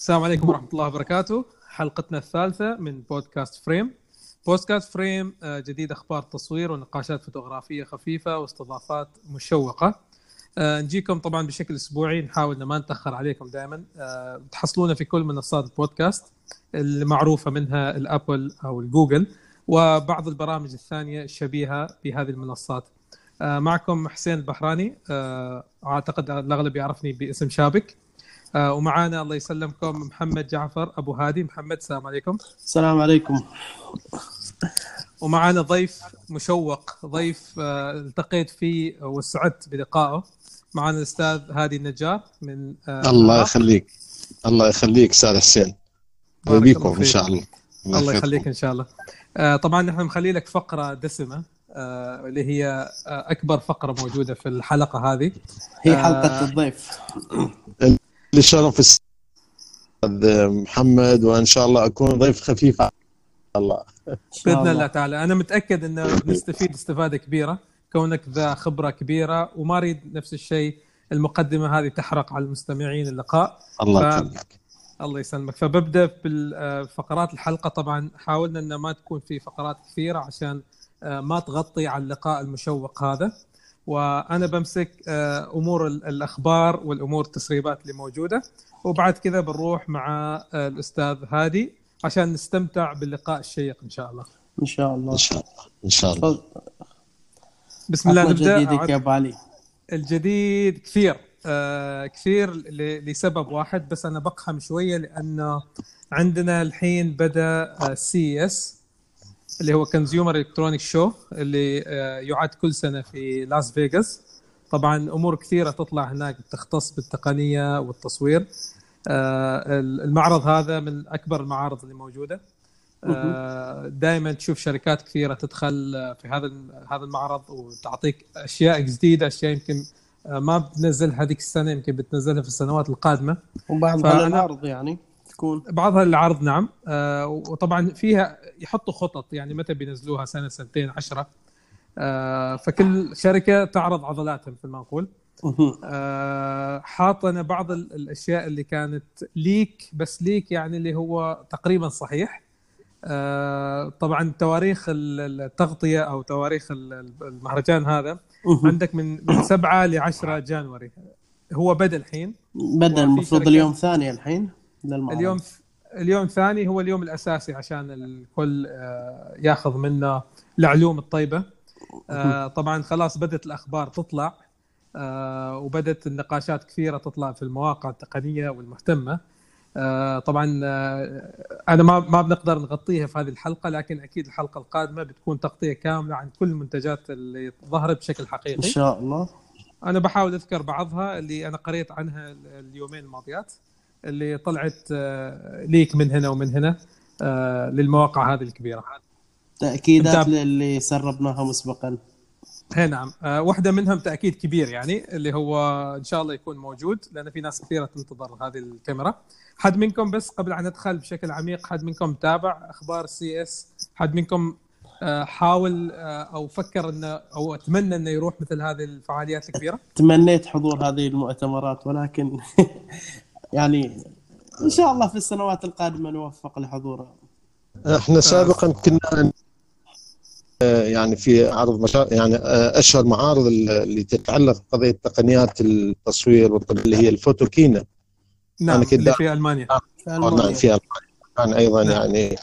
السلام عليكم ورحمة الله وبركاته. حلقتنا الثالثة من بودكاست فريم. بودكاست فريم آه، جديد أخبار تصوير ونقاشات فوتوغرافية خفيفة واستضافات مشوقة. آه، نجيكم طبعا بشكل أسبوعي. نحاول ما نتأخر عليكم دائما. آه، تحصلونا في كل منصات البودكاست المعروفة منها الأبل أو الجوجل وبعض البرامج الثانية الشبيهة بهذه المنصات. معكم حسين البحراني. أعتقد الأغلب يعرفني باسم شابك. آه ومعانا الله يسلمكم محمد جعفر أبو هادي محمد السلام عليكم. السلام عليكم. ومعانا ضيف مشوق ضيف آه التقيت فيه وسعدت بلقائه. معانا الأستاذ هادي النجار من آه الله يخليك. الله يخليك أستاذ حسين. وبيكم إن شاء الله. الله يخليك. إن شاء الله. آه طبعا نحن مخلي لك فقرة دسمة آه اللي هي آه أكبر فقرة موجودة في الحلقة هذه. هي حلقة الضيف. لشرف الاستاذ محمد وإن شاء الله أكون ضيف خفيف. الله. بإذن الله تعالى. أنا متأكد إنه بنستفيد استفادة كبيرة. كونك ذا خبرة كبيرة وما أريد نفس الشيء. المقدمة هذه تحرق على المستمعين اللقاء. الله ف... الله يسلمك. فببدأ بفقرات الحلقة. طبعا حاولنا ان ما تكون في فقرات كثيرة عشان آه، ما تغطي على اللقاء المشوق هذا. وأنا بمسك آه، أمور الأخبار والأمور التسريبات اللي موجودة وبعد كذا بنروح مع آه، الأستاذ هادي عشان نستمتع باللقاء الشيق إن شاء الله. إن شاء الله. إن شاء الله. إن شاء الله. بسم الله نبدأ. جديدك يا أبو علي. الجديد كثير آه كثير لسبب واحد بس أنا بقحم شوية لأنه عندنا الحين بدأ CES اللي هو Consumer Electronic Show اللي آه، يعد كل سنة في لاس فيغاس طبعا أمور كثيرة تطلع هناك تختص بالتقنية والتصوير. آه، المعرض هذا من أكبر المعارض اللي موجودة. آه، دائما تشوف شركات كثيرة تدخل في هذا هذا المعرض وتعطيك أشياء جديدة أشياء يمكن ما بتنزلها هذيك السنة يمكن بتنزلها في السنوات القادمة. وبعض العرض يعني. تكون. بعضها العرض نعم. آه وطبعا فيها يحطوا خطط يعني متى بينزلوها سنة سنتين عشرة. آه فكل شركة تعرض عضلاتها مثل ما نقول آه حاطنا بعض الأشياء اللي كانت ليك بس ليك يعني اللي هو تقريبا صحيح. آه طبعا تواريخ التغطية أو تواريخ المهرجان هذا عندك من من 7 ل 10 جانوري. هو بدأ الحين. بدأ المفروض اليوم ثاني الحين. اليوم اليوم ثاني هو اليوم الأساسي عشان الكل آه، ياخذ منه العلوم الطيبة. آه، طبعا خلاص بدأت الأخبار تطلع آه، وبدأت النقاشات كثيرة تطلع في المواقع التقنية والمهتمة. طبعا أنا ما ما بنقدر نغطيها في هذه الحلقة لكن أكيد الحلقة القادمة بتكون تغطية كاملة عن كل المنتجات اللي ظهرت بشكل حقيقي. إن شاء الله. أنا بحاول أذكر بعضها اللي أنا قريت عنها اليومين الماضيات. اللي طلعت آه، leak من هنا ومن هنا آه، للمواقع هذه الكبيرة. تأكيدات اللي سربناها مسبقا اي نعم. آه، واحدة منهم تأكيد كبير يعني اللي هو إن شاء الله يكون موجود لأن في ناس كثيرة تنتظر هذه الكاميرا. حد منكم بس قبل أن ندخل بشكل عميق حد منكم تابع أخبار CES؟ حد منكم حاول أو فكر أنه أو أتمنى أنه يروح مثل هذه الفعاليات الكبيرة؟ تمنيت حضور هذه المؤتمرات ولكن يعني إن شاء الله في السنوات القادمة نوفق لحضورها إحنا سابقا كنا يعني في عرض مشا... يعني أشهر معارض اللي تتعلق بقضية تقنيات التصوير اللي هي الفوتوكينا نعم يعني اللي في ألمانيا. في ألمانيا. نعم في ألمانيا. كان أيضا نعم. يعني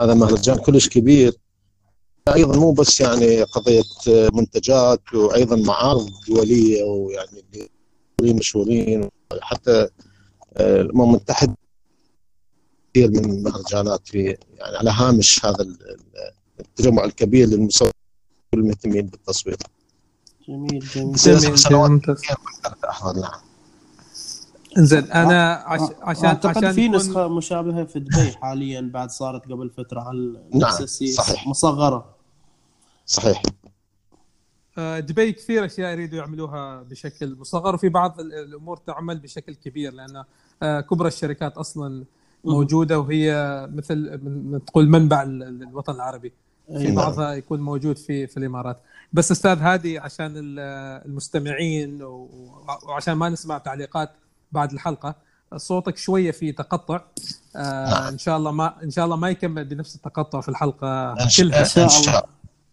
هذا مهرجان كلش كبير. أيضا مو بس يعني قضية منتجات وأيضا معارض دولية ويعني مشهورين حتى الامم المتحده كثير من المهرجانات في يعني على هامش هذا التجمع الكبير للمصورين المهتمين بالتصوير. جميل جميل جميل, جميل. أحضر نعم. انزين أنا عش... عشان أعتقد عشان في نسخه مشابهة في دبي حاليا بعد صارت قبل فترة على نعم صحيح مصغرة صحيح دبي كثير أشياء يريدوا يعملوها بشكل مصغر وفي بعض الأمور تعمل بشكل كبير لأن آه، كبرى الشركات أصلا موجودة وهي مثل تقول منبع الوطن العربي. في نعم. بعضها يكون موجود في في الإمارات. بس أستاذ هادي عشان المستمعين وعشان ما نسمع تعليقات بعد الحلقة صوتك شوية في تقطع. آه إن شاء الله ما إن شاء الله ما يكمل بنفس التقطع في الحلقة كلها. إن شاء الله.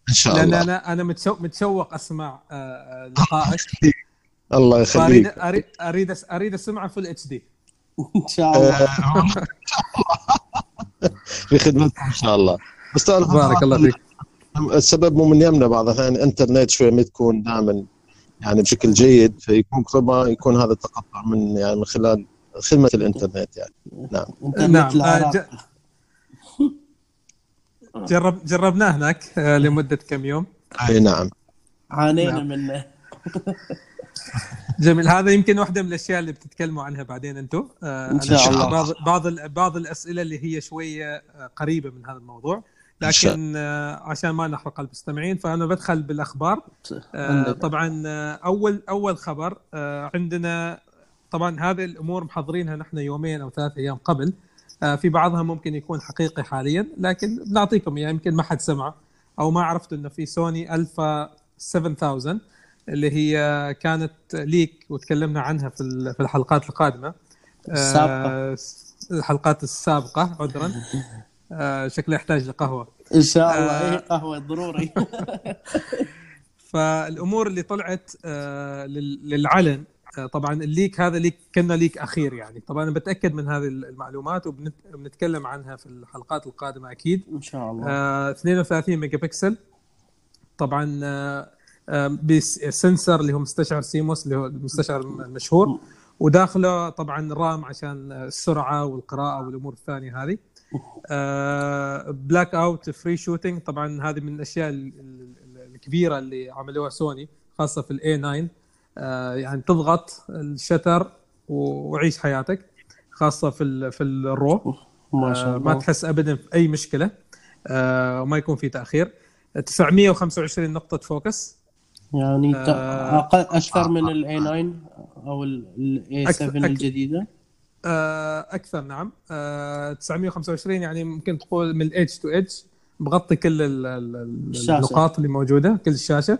إن شاء لأن الله. أنا أنا متشوق متشوق أسمع آه، آه، لقائك الله يخليك. أريد أريد أريد أسمعه فل اتش دي إن شاء الله. في خدمتكم إن شاء الله. بس تعرف بارك الله فيك. السبب مو من يمنا بعض الأحيان الإنترنت شوي ما تكون دائما يعني بشكل جيد فيكون ربما يكون هذا التقطع من يعني من خلال خدمة الإنترنت يعني. نعم. إنترنت نعم آه، جرب جربناه هناك آه، لمدة كم يوم. أي نعم. عانينا نعم. منه. جميل. هذا يمكن واحدة من الأشياء اللي بتتكلموا عنها بعدين أنتم آه، إن شاء الله. بعض بعض بعض الأسئلة اللي هي شوية آه، قريبة من هذا الموضوع. لكن آه، عشان ما نحرق المستمعين فأنا بدخل بالأخبار. آه،. طبعا آه، اول أول خبر آه، عندنا طبعا هذه الأمور محضرينها نحن يومين أو ثلاث أيام قبل. آه، في بعضها ممكن يكون حقيقي حاليا لكن بنعطيكم إياه يمكن ما حد سمع أو ما عرفتوا إنه في سوني ألفا 7000 اللي هي كانت ليك وتكلمنا عنها في في الحلقات القادمة آه، السابقة. الحلقات السابقة عذرا آه، شكله يحتاج لقهوة إن شاء الله آه. اي قهوة ضروري فالأمور اللي طلعت آه، لل- للعلن آه، طبعا ال leak هذا leak كنا leak أخير يعني. طبعا أنا بتاكد من هذه المعلومات وبنتكلم عنها في الحلقات القادمة أكيد. إن شاء الله. آه، 32 ميجا بكسل طبعا آه، آه، ب sensor اللي هو مستشعر CMOS اللي هو المستشعر المشهور وداخله طبعا RAM عشان السرعة والقراءة والأمور الثانية هذه. blackout free shooting طبعا هذه من الأشياء ال- ال- الكبيرة اللي عملوها سوني خاصة في ال A9 آه، يعني تضغط ال shutter وعيش حياتك خاصة في ال- في ال raw. ما شاء آه، ما الله. تحس ابدا في أي مشكلة آه، وما يكون في تأخير. 925 نقطة focus. يعني آه. أقل أكثر من ال A9 أو ال A أكثر- 7 أكثر. الجديدة؟ آه، أكثر نعم. آه، 925 يعني ممكن تقول من ال edge to edge مغطي كل. النقاط اللي موجودة كل الشاشة.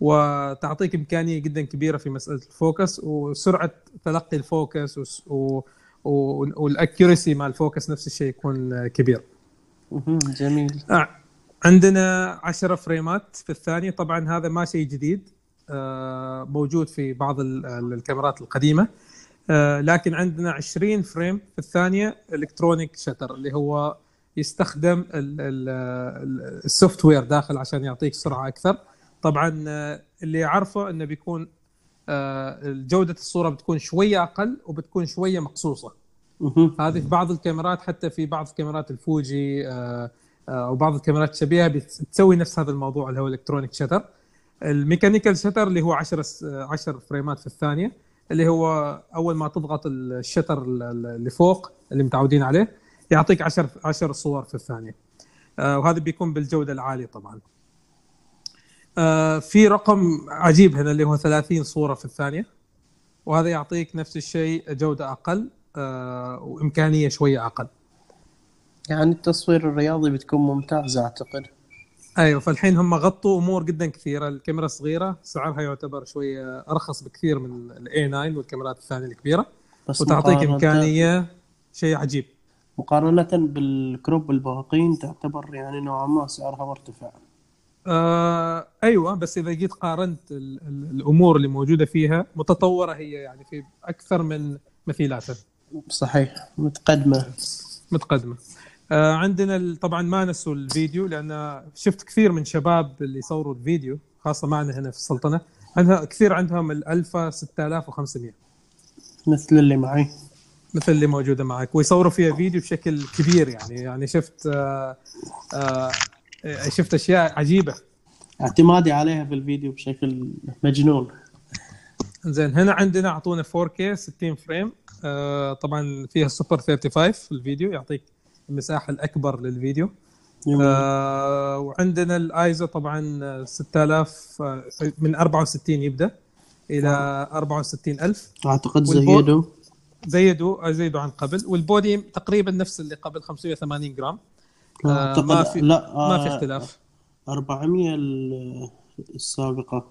وتعطيك إمكانية جدا كبيرة في مسألة ال focus وسرعة تلقي ال focus و وال accuracy مع ال focus نفس الشيء يكون كبير. جميل. آه، عندنا 10 فريمات في الثانية. طبعا هذا ما شيء جديد آه، موجود في بعض ال- ال- الكاميرات القديمة. آه، لكن عندنا 20 frame في الثانية electronic shutter اللي هو يستخدم ال software داخل عشان يعطيك سرعة أكثر. طبعا آه، اللي عارفه إنه بيكون آه، جودة الصورة بتكون شوية أقل وبتكون شوية مقصوصة. مهم. هذه في بعض الكاميرات حتى في بعض كاميرات الفوجي آه، آه، أو بعض الكاميرات الشبيهة بتسوي نفس هذا الموضوع اللي هو electronic shutter ال mechanical shutter اللي هو 10 س- 10 فريمات في الثانية اللي هو أول ما تضغط ال shutter ال- ال- اللي فوق اللي متعودين عليه يعطيك 10 10 صور في الثانية. وهذا بيكون بالجودة العالية طبعا. آه، في رقم عجيب هنا اللي هو 30 صورة في الثانية. وهذا يعطيك نفس الشيء جودة أقل آه، وإمكانية شوية أقل. يعني التصوير الرياضي بتكون ممتازه أعتقد. أيوه فالحين هم غطوا أمور جدا كثيرة. الكاميرا صغيره سعرها يعتبر شوية أرخص بكثير من ال A9 والكاميرات الثانية الكبيرة. بس وتعطيك إمكانية شيء عجيب. مقارنة بال crop الباقين تعتبر يعني نوعا ما سعرها مرتفع. آه أيوه بس إذا جيت قارنت ال- ال- الأمور اللي موجودة فيها متطورة هي يعني في أكثر من مثيلاتها صحيح متقدمة. متقدمة. آه عندنا طبعا ما نسوا الفيديو لأن شفت كثير من شباب اللي يصوروا الفيديو خاصة معنا هنا في السلطنة عندها كثير عندهم الالفا 6500 مثل اللي معي. مثل اللي موجودة معك ويصوروا فيها فيديو بشكل كبير يعني. يعني شفت آه آه شفت أشياء عجيبة. اعتمادي عليها في الفيديو بشكل مجنون. زين هنا عندنا أعطونا 4K 60 frame. آه طبعا فيها سوبر 35 في الفيديو يعطيك المساحة الأكبر للفيديو. آه وعندنا الآيزو طبعا آه، 6000 آه، من 64 يبدأ إلى 64000 أعتقد زيدوا. زيدوا زيدوا عن قبل. وال body تقريبا نفس اللي قبل 580 جرام. آه، أعتقد ما في- لا ما في آه، اختلاف. 400 ال- السابقة.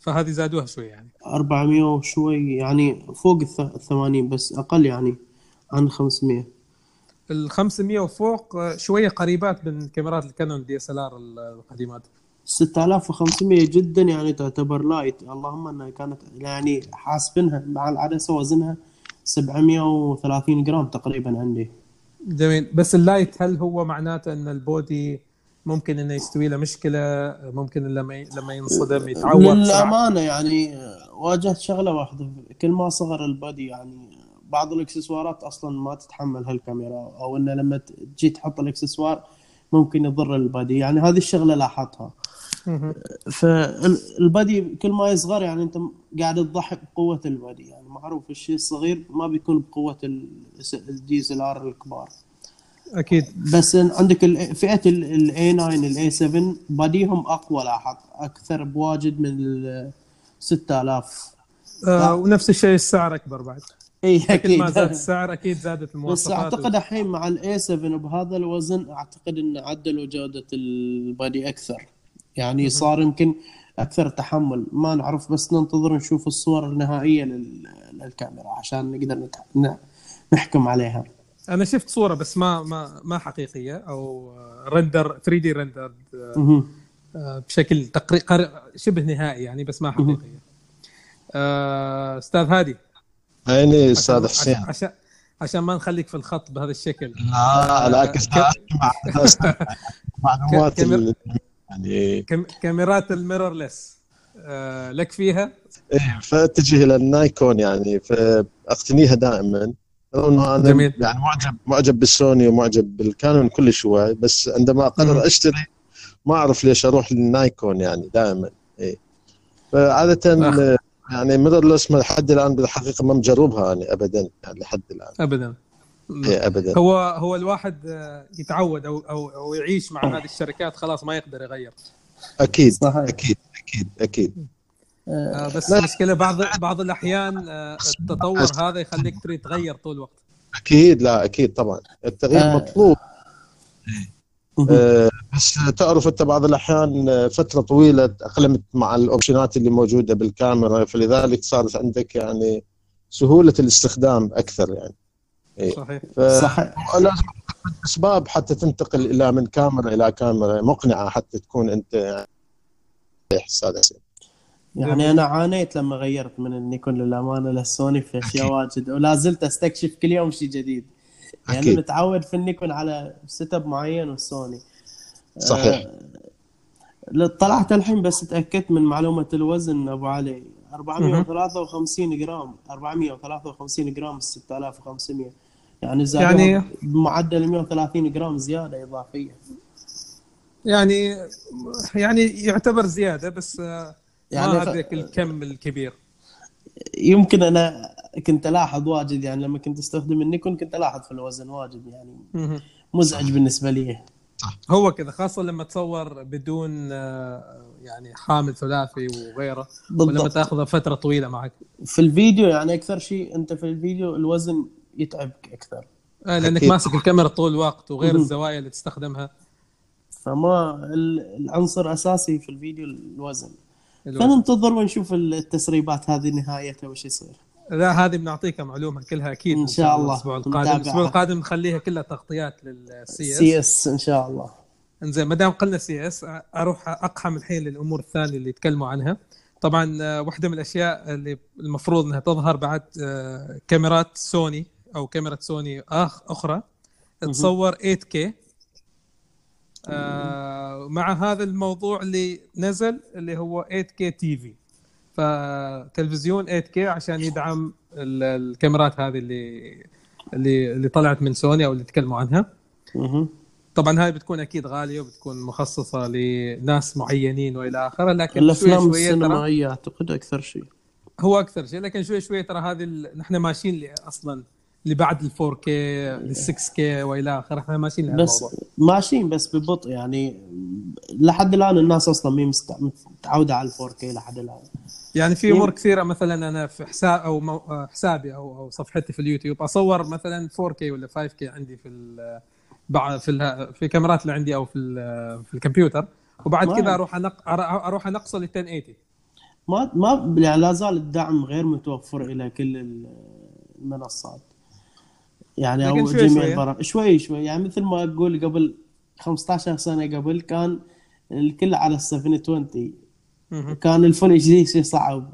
فهذه زادوها شوي يعني. 400 وشوي يعني فوق الث- الثمانين بس أقل يعني عن 500 ال 500 وفوق آه، شوية قريبات من كاميرات الكانون DSLR القديمات. 6500 جدا يعني تعتبر light. اللهم إنها كانت يعني حاسبينها مع العدسة وزنها 730 جرام تقريبا عندي. جميل. بس ال light هل هو معناته إن ال body ممكن إنه يستوي له مشكلة؟ ممكن لما لما ينصدم يتعور؟ للامانه يعني واجهت شغلة واحدة. كل ما صغر ال body يعني بعض الإكسسوارات أصلا ما تتحمل هالكاميرا أو إنه لما تجي تحط الإكسسوار ممكن يضر ال body يعني هذه الشغلة لاحظتها. فال body كل ما يصغر يعني أنت قاعد تضحي بقوة ال body يعني. معروف الشيء الصغير ما بيكون بقوة ال DSLR الكبار. أكيد. بس عندك فئة ال A9 ال A7 body هم أقوى لاحظ أكثر بواجد من ال 6000 آه ونفس الشيء السعر أكبر بعد. إي أكيد ما زاد السعر أكيد زادت بس المواصفات. أعتقد الحين مع ال A7 بهذا الوزن أعتقد إن عدلوا جودة ال body أكثر. يعني صار يمكن أكثر تحمل. ما نعرف بس ننتظر نشوف الصور النهائية لل- للكاميرا عشان نقدر نحكم عليها. أنا شفت صورة بس ما ما ما حقيقية أو رندر 3 دي رندر. بشكل تقريبا شبه نهائي يعني بس ما حقيقية. آه، أستاذ هادي. عيني أستاذ حسين. عشان عشان ما نخليك في الخط بهذا الشكل. لا لا مع معلومات يعني كام- كاميرات ال mirrorless آه، لك فيها؟ إيه فأتجه إلى النايكون يعني فأقتنيها دائما. رغم انه أنا جميل. يعني معجب معجب بالسوني ومعجب بالكانون كل شوي بس عندما. أقرر أشتري ما أعرف ليش أروح للنايكون يعني دائما. إيه. فعادة أخ. آه، يعني mirrorless لحد الآن بالحقيقة ما مجربها يعني ابدا يعني لحد الآن. ابدا. ابدا. هو هو الواحد آه، يتعود أو أو أو يعيش مع هذه الشركات خلاص ما يقدر يغير. أكيد صحيح. أكيد أكيد أكيد. آه، بس لا. المشكلة بعض بعض الأحيان آه، التطور هذا يخليك تريد تغير طول الوقت. أكيد لا أكيد طبعا. التغيير آه. مطلوب. آه، بس تعرف أنت بعض الأحيان آه، فترة طويلة تأقلمت مع الأوبشنات اللي موجودة بالكاميرا فلذلك صارت عندك يعني سهولة الاستخدام أكثر يعني. صحيح. ف- صحيح. لازم أسباب حتى تنتقل إلى من كاميرا إلى كاميرا مقنعة حتى تكون أنت يعني أستاذ حسين يعني أنا عانيت لما غيرت من النيكون للأمانة للسوني في أشياء. واجد ولا زلت أستكشف كل يوم شيء جديد. يعني أكيد. متعود في النيكون على setup معين والسوني صحيح. آه، طلعت الحين بس تأكدت من معلومة الوزن أبو علي. 453 جرام. 453 جرام 6500 يعني زادوا يعني- بمعدل 130 جرام زيادة إضافية. يعني يعني يعتبر زيادة بس يعني ما ف- هذاك الكم الكبير. يمكن أنا كنت ألاحظ واجد يعني لما كنت أستخدم النيكون كنت ألاحظ في الوزن واجد يعني. مزعج بالنسبة لي. هو كذا خاصة لما تصور بدون آه، يعني حامل ثلاثي وغيره ولما بالضبط. تأخذه فترة طويلة معك. في الفيديو يعني أكثر شيء أنت في الفيديو الوزن يتعبك أكثر آه، لأنك أكيد. ماسك الكاميرا طول الوقت وغير مهم. الزوايا اللي تستخدمها فما ال- العنصر الاساسي في الفيديو الوزن الوزن. فننتظر ونشوف التسريبات هذه نهايتها وش يصير لا هذه بنعطيك معلومة كلها أكيد إن شاء الله. الأسبوع القادم. الأسبوع القادم نخليها كلها تغطيات لل CES CES إن شاء الله إنزين ما دام قلنا CES أروح أقحم الحين للأمور الثانية اللي يتكلموا عنها طبعا آه، واحدة من الأشياء اللي المفروض إنها تظهر بعد آه، كاميرات سوني أو كاميرا سوني اخ أخرى تصور 8K آه، مع هذا الموضوع اللي نزل اللي هو 8K TV فتلفزيون 8K عشان يدعم ال- الكاميرات هذه اللي اللي اللي طلعت من سوني أو اللي تكلموا عنها. طبعا هاي بتكون أكيد غالية وبتكون مخصصة لناس معينين وإلى آخره لكن الأفلام شوي السينمائية أعتقد أكثر شيء. هو أكثر شيء لكن شوي شوي ترى هذه ال- نحن ماشيين ل- أصلا لبعد ال 4K لل 6K وإلى آخره. إحنا ماشيين بس ماشيين بس ببطء يعني لحد الآن الناس أصلا مي متعودة على 4K لحد الآن. يعني في يم- أمور كثيرة مثلا أنا في حساب أو مو- آه، حسابي أو أو صفحتي في اليوتيوب أصور مثلا 4K ولا 5K عندي في ال في ال- في الكاميرات اللي عندي أو في ال- في الكمبيوتر. وبعد كذا أروح أنق... أروح أنقصه ل 1080 ما ما يعني لا زال الدعم غير متوفر إلى كل ال- المنصات. يعني أو جميع. البرامج. شوي شوي. يعني مثل ما أقول قبل 15 سنة قبل كان الكل على ال 720 مهم. كان ال full HD شيء صعب.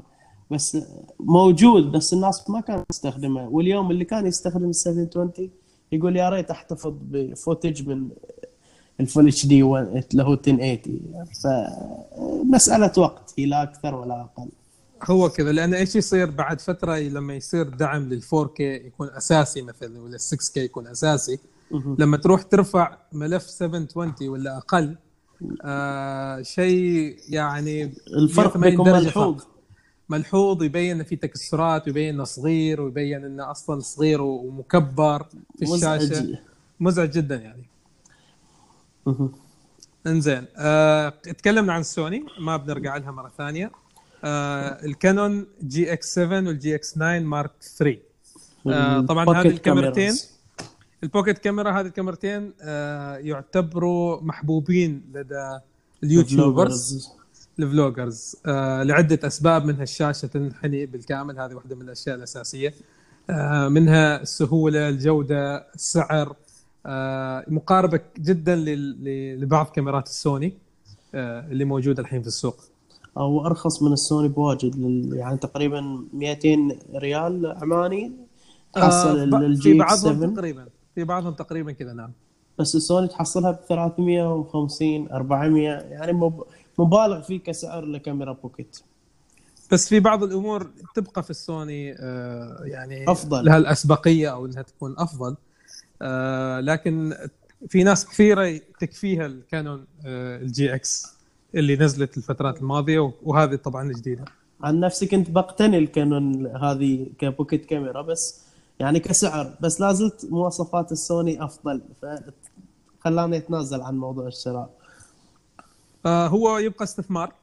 بس موجود بس الناس ما كانت تستخدمه. واليوم اللي كان يستخدم ال 720 يقول يا ريت أحتفظ ب footage من الفول إتش دي اللي هو 1080 فمساله وقت هي لا أكثر ولا أقل. هو كذا لأن إيش يصير بعد فترة لما يصير دعم لل 4K يكون أساسي مثلا ولا 6K يكون أساسي. لما تروح ترفع ملف 720 ولا أقل آه شيء يعني الفرق 180 بيكون ملحوظ. ملحوظ يبين انه في تكسرات ويبين إنه صغير ويبين إنه أصلا صغير ومكبر في الشاشة مزعج مزعج جدا يعني. إنزين آه تكلمنا عن سوني ما بنرجع لها مرة ثانية الكانون GX 7 وال GX 9 Mark 3 آه طبعا هذه الكاميرتين. ال pocket camera هذه الكاميرتين آه يعتبروا محبوبين لدى ال YouTubers ال vloggers آه لعدة أسباب منها الشاشة تنحني بالكامل هذه واحدة من الأشياء الأساسية. آه منها السهولة الجودة السعر آه مقاربة جدا لبعض كاميرات السوني آه اللي موجودة الحين في السوق. أو أرخص من السوني بواجد يعني تقريبا 200 ريال عماني. تحصل آه ب- في ال G بعضهم 7 تقريبا. في بعضهم تقريبا كذا نعم. بس السوني تحصلها ب 350 400 يعني مب- مبالغ فيه كسعر لكاميرا pocket. بس في بعض الأمور تبقى في السوني آه يعني أفضل. لها الأسبقية أو إنها تكون أفضل. آه لكن في ناس كثيرة تكفيها الكانون آه ال GX. اللي نزلت الفترات الماضية وهذه طبعا الجديده عن نفسي كنت بقتني الكانون هذه ك pocket camera بس يعني كسعر بس لا زلت مواصفات السوني أفضل. فخلاني أتنازل عن موضوع الشراء. آه هو يبقى استثمار.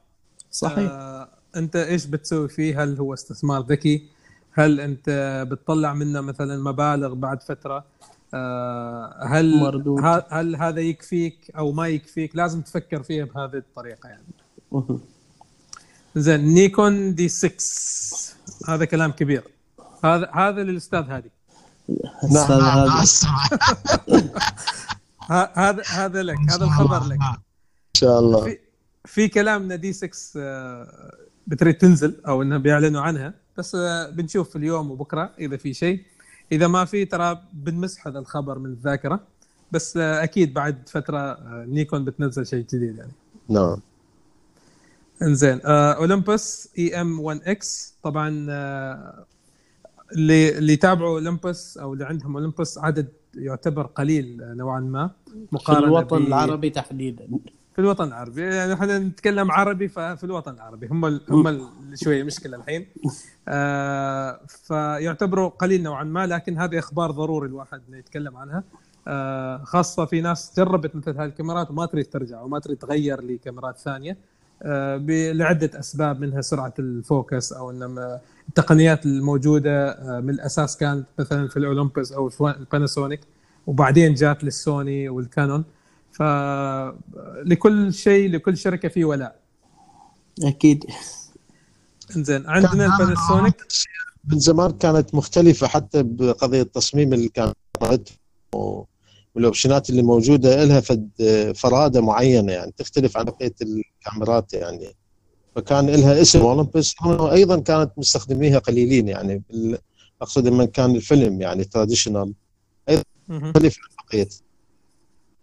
صحيح. آه أنت إيش بتسوي فيه؟ هل هو استثمار ذكي؟ هل أنت بتطلع منه مثلا مبالغ بعد فترة؟ هل مردود. هل هذا يكفيك أو ما يكفيك لازم تفكر فيها بهذه الطريقة يعني. زين نيكون دي 6 هذا كلام كبير هذا هذا للأستاذ هادي نعم نعم هذا. أسمع. ه- هذا هذا لك هذا الخبر لك إن شاء الله في في كلام إن D6 آه، بتريد تنزل أو إنها بيعلنوا عنها بس آه، بنشوف اليوم وبكرة إذا في شيء إذا ما في ترى بنمسح هذا الخبر من الذاكرة بس أكيد بعد فترة آه، نيكون بتنزل شيء جديد يعني. نعم. إنزين آه، اولمبس E-M1X طبعا آه، اللي اللي يتابعوا اولمبس أو اللي عندهم اولمبس عدد يعتبر قليل نوعا ما في مقارنه الوطن ب- العربي تحديدا. في الوطن العربي. يعني إحنا نتكلم عربي ففي الوطن العربي. هم ال... هم ال- شوية مشكلة الحين. آه فيعتبروا قليل نوعا ما لكن هذه أخبار ضروري الواحد إنه يتكلم عنها. آه خاصة في ناس جربت مثل هذه الكاميرات وما تريد ترجع وما تريد تغير لكاميرات ثانية آه لعدة أسباب منها سرعة الفوكس أو ان التقنيات الموجودة آه من الأساس كانت مثلا في الاولمبس أو الباناسونيك وبعدين جات للسوني والكانون. فلكل شيء لكل شركة في ولاء. أكيد. إنزين عندنا الباناسونيك من زمان كانت مختلفة حتى بقضية تصميم الكاميرات و- والاوبشنات اللي موجودة لها فد فرادة معينة يعني تختلف عن بقية الكاميرات يعني. فكان لها اسم اولمبس أيضا كانت مستخدميها قليلين يعني أقصد لما كان الفيلم يعني traditional مهم. مختلف عن بقية.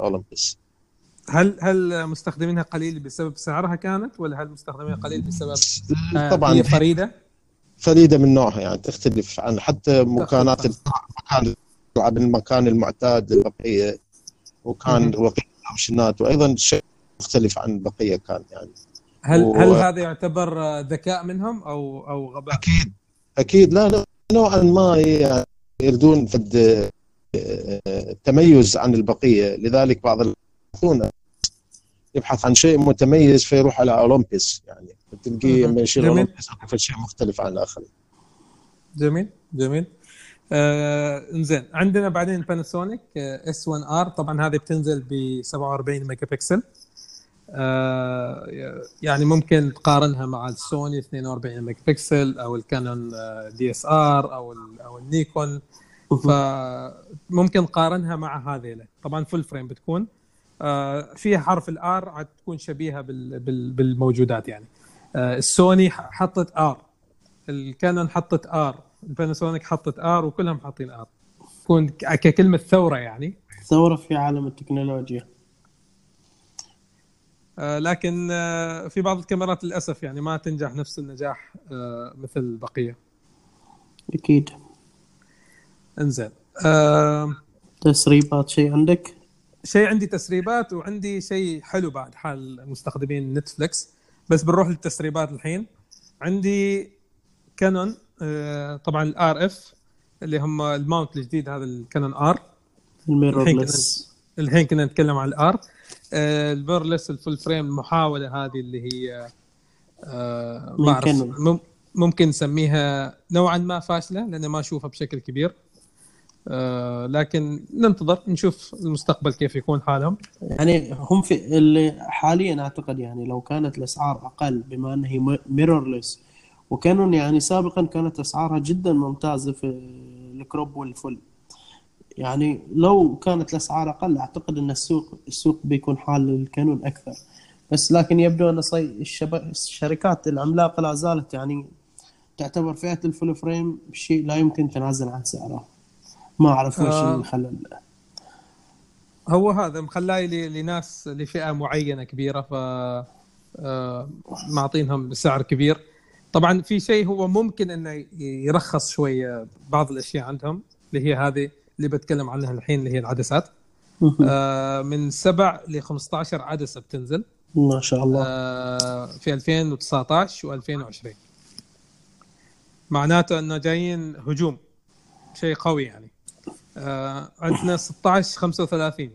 اولمبس هل هل مستخدمينها قليل بسبب سعرها كانت ولا هل مستخدمينها قليل بسبب آه، طبعا هي فريدة؟ فريدة من نوعها يعني تختلف عن حتى مكانات تختلف. مكان تلعب المكان المعتاد للبقية وكان الاوبشنات وأيضا شيء مختلف عن البقية كان يعني هل و- هل هذا يعتبر ذكاء منهم أو أو غباء؟ أكيد أكيد لا لا، نوعا ما يعني يردون فد تميز عن البقية. لذلك بعض البحثون يبحث عن شيء متميز فيروح على أولمبيس. يعني تلقيه. لما يشيل. أولمبيس شيء مختلف عن الآخرين. جميل جميل. آه إنزين عندنا بعدين باناسونيك S1R طبعا هذه بتنزل ب 47 ميجا بكسل آه يعني ممكن تقارنها مع السوني 42 ميجا بكسل أو الكانون EOS R أو أو النيكون. فممكن قارنها مع هذيله طبعا full frame بتكون آه، فيها حرف ال R عاد تكون شبيهة بال- بال- بالموجودات يعني. آه، السوني ح- حطت R الكانون حطت R الباناسونيك حطت R وكلهم حاطين R تكون ك- ككلمة ثورة يعني. ثورة في عالم التكنولوجيا. آه، لكن في بعض الكاميرات للأسف يعني ما تنجح نفس النجاح مثل البقيه أكيد. انزين. آه، تسريبات شيء عندك؟ شيء عندي تسريبات وعندي شيء حلو بعد حال مستخدمين نتفلكس بس بنروح للتسريبات الحين. عندي كانون آه، طبعا ال RF اللي هم ال mount الجديد هذا الكانون R ال mirrorless الحين كنا نتكلم عن ال R ال mirrorless ال full frame المحاولة هذه اللي هي آه، ما أعرف ممكن نسميها نوعا ما فاشلة لأن ما أشوفها بشكل كبير. آه، لكن ننتظر نشوف المستقبل كيف يكون حالهم. يعني هم في اللي حاليا أعتقد يعني لو كانت الأسعار أقل بما أنها هي mirrorless وكانون يعني سابقا كانت أسعارها جدا ممتازة في ال crop وال full. يعني لو كانت الأسعار أقل أعتقد إن السوق السوق بيكون حال للكانون أكثر. بس لكن يبدو أن الشب... الشركات العملاقة لا زالت يعني تعتبر فئة ال full frame شيء لا يمكن تنازل عن سعره ما أعرف وش آه. هو هذا مخلاي لناس لفئة معينة كبيرة ف آه، معطينهم سعر كبير. طبعا في شيء هو ممكن إنه يرخص شوية بعض الأشياء عندهم اللي هي هذه اللي بتكلم عنها الحين اللي هي العدسات. آه، من 7 ل 15 عدسة بتنزل. ما شاء الله. آه، في 2019 و2020 معناته إنه جايين هجوم. شيء قوي يعني. آه، عندنا 16 35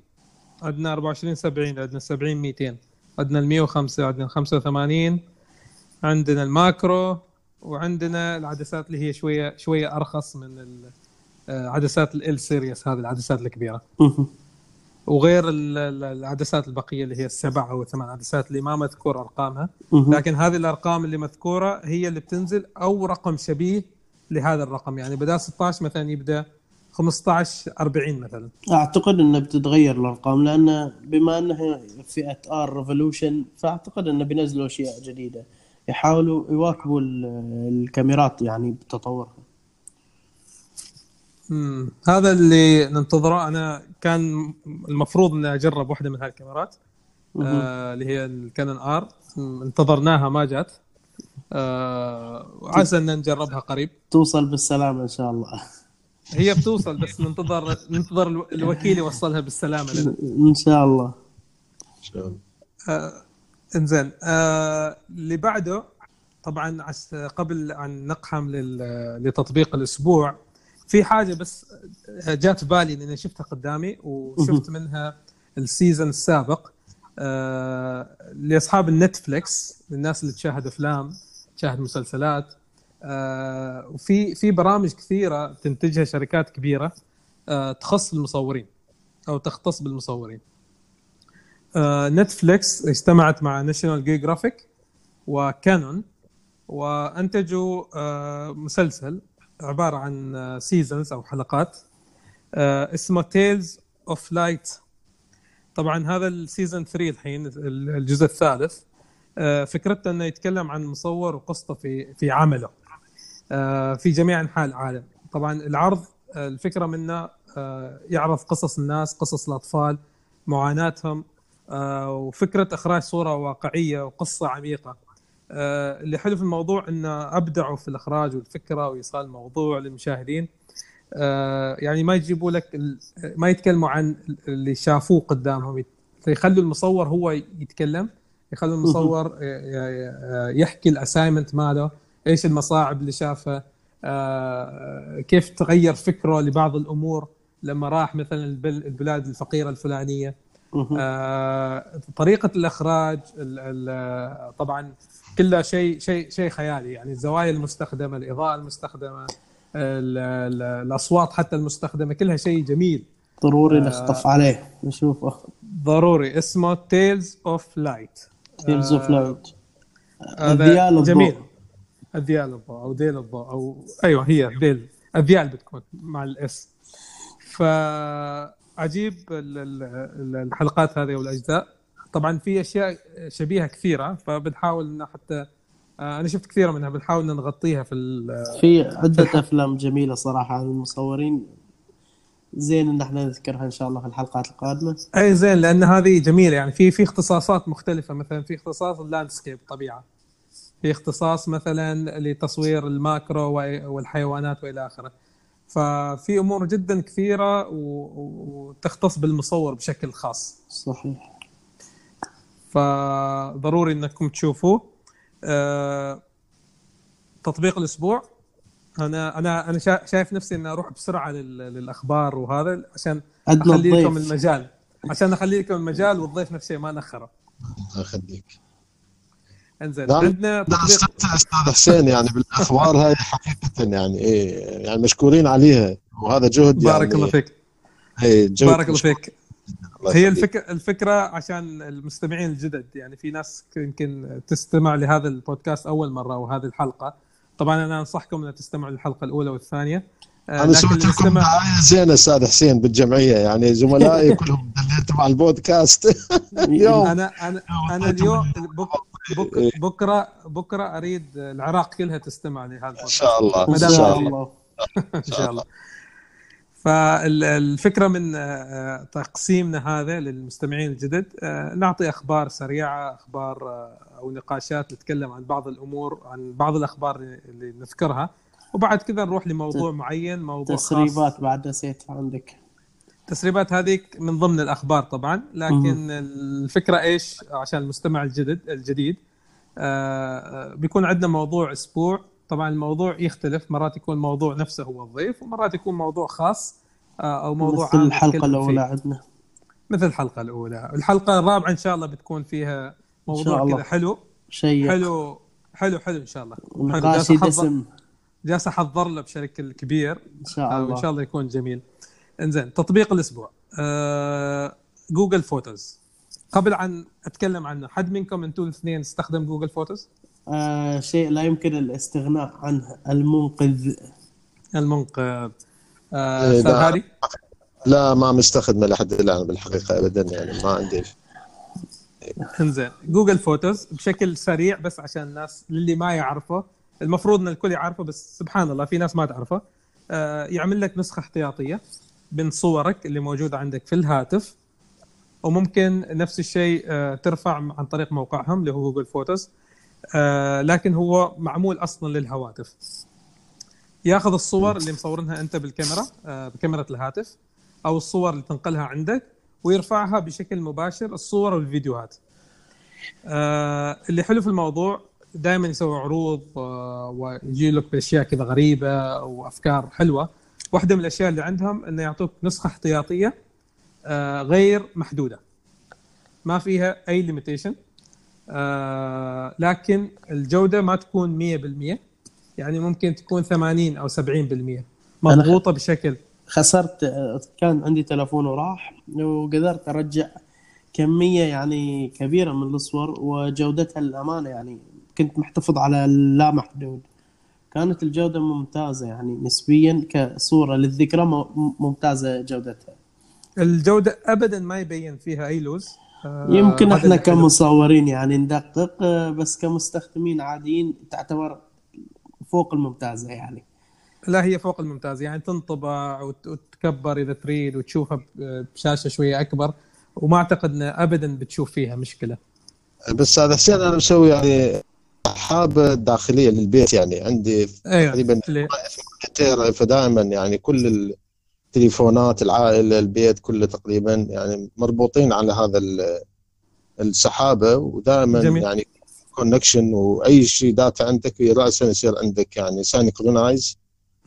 عندنا 24 70 عندنا 70 200 عندنا ال 105 عندنا 85 عندنا ال macro وعندنا العدسات اللي هي شوية شوية أرخص من آه، عدسات L series هذه العدسات الكبيرة. وغير ال- ال- العدسات البقية اللي هي السبع أو الثمان عدسات اللي ما مذكور أرقامها. لكن هذه الأرقام اللي مذكورة هي اللي بتنزل أو رقم شبيه لهذا الرقم يعني بدل 16 مثلا يبدأ 15 40 مثلا. أعتقد انه بتتغير الأرقام لأن بما إنها فئة R revolution فأعتقد إنه بينزلوا أشياء جديدة. يحاولوا يواكبوا ال- الكاميرات يعني بتطورها. هذا اللي ننتظره. أنا كان المفروض إني أجرب واحدة من هالكاميرات آه اللي هي الكانون R انتظرناها ما جات. آه وعسى إن نجربها قريب. توصل بالسلامة إن شاء الله. هي بتوصل بس ننتظر ننتظر الو- الوكيل يوصلها بالسلامة لنا. إن شاء الله. شلون؟ آه إنزين آه اللي بعده طبعا قبل أن نقحم لل- لتطبيق الأسبوع في حاجة بس جات في بالي لأني شفتها قدامي وشفت منها ال season السابق. آه لأصحاب النتفليكس للناس اللي تشاهد أفلام تشاهد مسلسلات آه وفي في برامج كثيرة تنتجها شركات كبيرة آه تخص المصورين أو تختص بالمصورين. آه، نتفليكس اجتمعت مع ناشونال جيوغرافيك وكانون وأنتجوا آه، مسلسل عبارة عن seasons أو حلقات آه، اسمه Tales of Light طبعا هذا ال season 3 الحين الجزء الثالث آه، فكرته إنه يتكلم عن مصور وقصته في في عمله. آه، في جميع أنحاء العالم. طبعا العرض آه، الفكرة منه آه، يعرض قصص الناس قصص الأطفال معاناتهم آه، وفكرة إخراج صورة واقعية وقصة عميقة. آه، اللي حلو في الموضوع إنه أبدعوا في الإخراج والفكرة وإيصال الموضوع للمشاهدين. آه، يعني ما يجيبوا لك ما يتكلموا عن اللي شافوه قدامهم. يت- يخلوا المصور هو يتكلم يخلوا المصور يحكي الاساينمنت ماله. إيش المصاعب اللي شافها آه، كيف تغير فكره لبعض الأمور لما راح مثلا البل- البلاد الفقيرة الفلانية. آه، طريقة الإخراج ال- ال- طبعا كلها شيء شيء شيء خيالي. يعني الزوايا المستخدمة الإضاءة المستخدمة ال- ال- الأصوات حتى المستخدمة كلها شيء جميل. ضروري نخطف عليه نشوفه ضروري. اسمه Tales of Light Tales of Light هذا. جميل. أذيال الضوء أو ذيل الضوء أو أيوه هي ذيل. أذيال بتكون مع ال S. فعجيب ال- ال- ال- الحلقات هذه والأجزاء. طبعا في أشياء شبيهة كثيرة فبنحاول إن حتى آه، أنا شفت كثيرة منها بنحاول إن نغطيها في ال- في عدة أفلام جميلة صراحة عن المصورين. زين إن إحنا نذكرها إن شاء الله في الحلقات القادمة. أي زين لأن هذه جميلة يعني في في اختصاصات مختلفة مثلا في اختصاص ال landscape طبيعة. في اختصاص مثلا لتصوير ال macro والحيوانات وإلى آخره. ففي أمور جدا كثيرة وتختص بالمصور بشكل خاص. صحيح. فضروري إنكم تشوفوه. آه، تطبيق الأسبوع. أنا أنا أنا شا- شايف نفسي إني أروح بسرعة لل- للأخبار وهذا عشان أخلي لكم المجال. عشان أخلي لكم المجال والضيف نفس الشيء ما نخره. الله يخليك. انزين نعم. عندنا أستاذ أستاذ حسين يعني بالاخبار هاي حقيقة يعني إيه يعني مشكورين عليها وهذا جهد يعني بارك الله فيك إيه جهد بارك الله. فيك هي يخليك. الفكرة الفكرة عشان المستمعين الجدد يعني في ناس يمكن تستمع لهذا البودكاست أول مرة وهذه الحلقة طبعا أنا أنصحكم ان تستمعوا للحلقة الأولى والثانية آه، أنا سويت لكم دعاية زينة أستاذ حسين بالجمعية يعني زملائي كلهم دليت مع البودكاست اليوم أنا أنا أنا اليوم بك- بك- بكرة بكرة أريد العراق كلها تستمع لهذا إن شاء الله إن شاء الله. إن شاء الله. فالفكرة من آه، تقسيمنا هذا للمستمعين الجدد. آه، نعطي أخبار سريعة أخبار آه، أو نقاشات نتكلم عن بعض الأمور عن بعض الأخبار اللي نذكرها. وبعد كذا نروح لموضوع معين موضوع خاص. تسريبات بعد نسيت عندك. التسريبات هذيك من ضمن الأخبار طبعا لكن الفكرة إيش؟ عشان المستمع الجدد الجديد آه، آه، بيكون عندنا موضوع أسبوع. طبعا الموضوع يختلف مرات يكون موضوع نفسه هو الضيف ومرات يكون موضوع خاص آه، أو موضوع مثل الأولى فيه. عندنا. مثل الحلقة الأولى. الحلقة الرابعة إن شاء الله بتكون فيها موضوع. كذا حلو. شيء حلو حلو حلو إن شاء الله. أحضر- دسم جالس أحضر له بشكل كبير. إن شاء الله وإن شاء الله يكون جميل. إنزين تطبيق الأسبوع. آه، Google Photos قبل عن أتكلم عنه حد منكم أنتم الاثنين استخدم Google Photos آه شيء لا يمكن الاستغناء عنه المنقذ. المنقذ. آه، إيه، لا. هادي؟ لا ما مستخدمه لحد الآن بالحقيقة ابدا يعني ما عندي. إنزين Google Photos بشكل سريع بس عشان الناس للي ما يعرفه. المفروض إن الكل يعرفه بس سبحان الله في ناس ما تعرفه. آه، يعمل لك نسخة احتياطية. من صورك اللي موجودة عندك في الهاتف وممكن نفس الشيء آه، ترفع عن طريق موقعهم اللي هو Google Photos آه، لكن هو معمول أصلا للهواتف. ياخذ الصور اللي مصورنها أنت بالكاميرا آه، بكاميرا الهاتف أو الصور اللي تنقلها عندك ويرفعها بشكل مباشر الصور والفيديوهات. اللي حلو في الموضوع دائما يسوي عروض ويجي لك بأشياء كذا غريبة وأفكار حلوة. واحدة من الأشياء اللي عندهم إنه يعطوك نسخة احتياطية آه، غير محدودة. ما فيها أي ليميتيشن لكن الجودة ما تكون 100% يعني ممكن تكون 80 أو 70% مضبوطة بشكل. خسرت آه، كان عندي تلفون وراح وقدرت أرجع كمية يعني كبيرة من الصور وجودتها للأمانة يعني كنت محتفظ على اللا محدود. كانت الجودة ممتازة يعني نسبيا كصورة للذكرى ممتازة جودتها. الجودة ابدا ما يبين فيها أي لوز. آه، يمكن إحنا. كمصورين يعني ندقق آه، بس كمستخدمين عاديين تعتبر فوق الممتازة يعني. لا هي فوق الممتاز يعني تنطبع وت- وتكبر إذا تريد وتشوفها بشاشة شوية أكبر. وما أعتقد إن ابدا بتشوف فيها مشكلة. بس هذا حسين أنا مسوي يعني حابه داخليه للبيت يعني. عندي أيوه تقريبا تيرا فدائما يعني كل التليفونات العائلة البيت كله تقريبا يعني مربوطين على هذا ال- السحابة. ودائما جميل. يعني connection وأي شيء data عندك راسا يصير عندك يعني synchronize.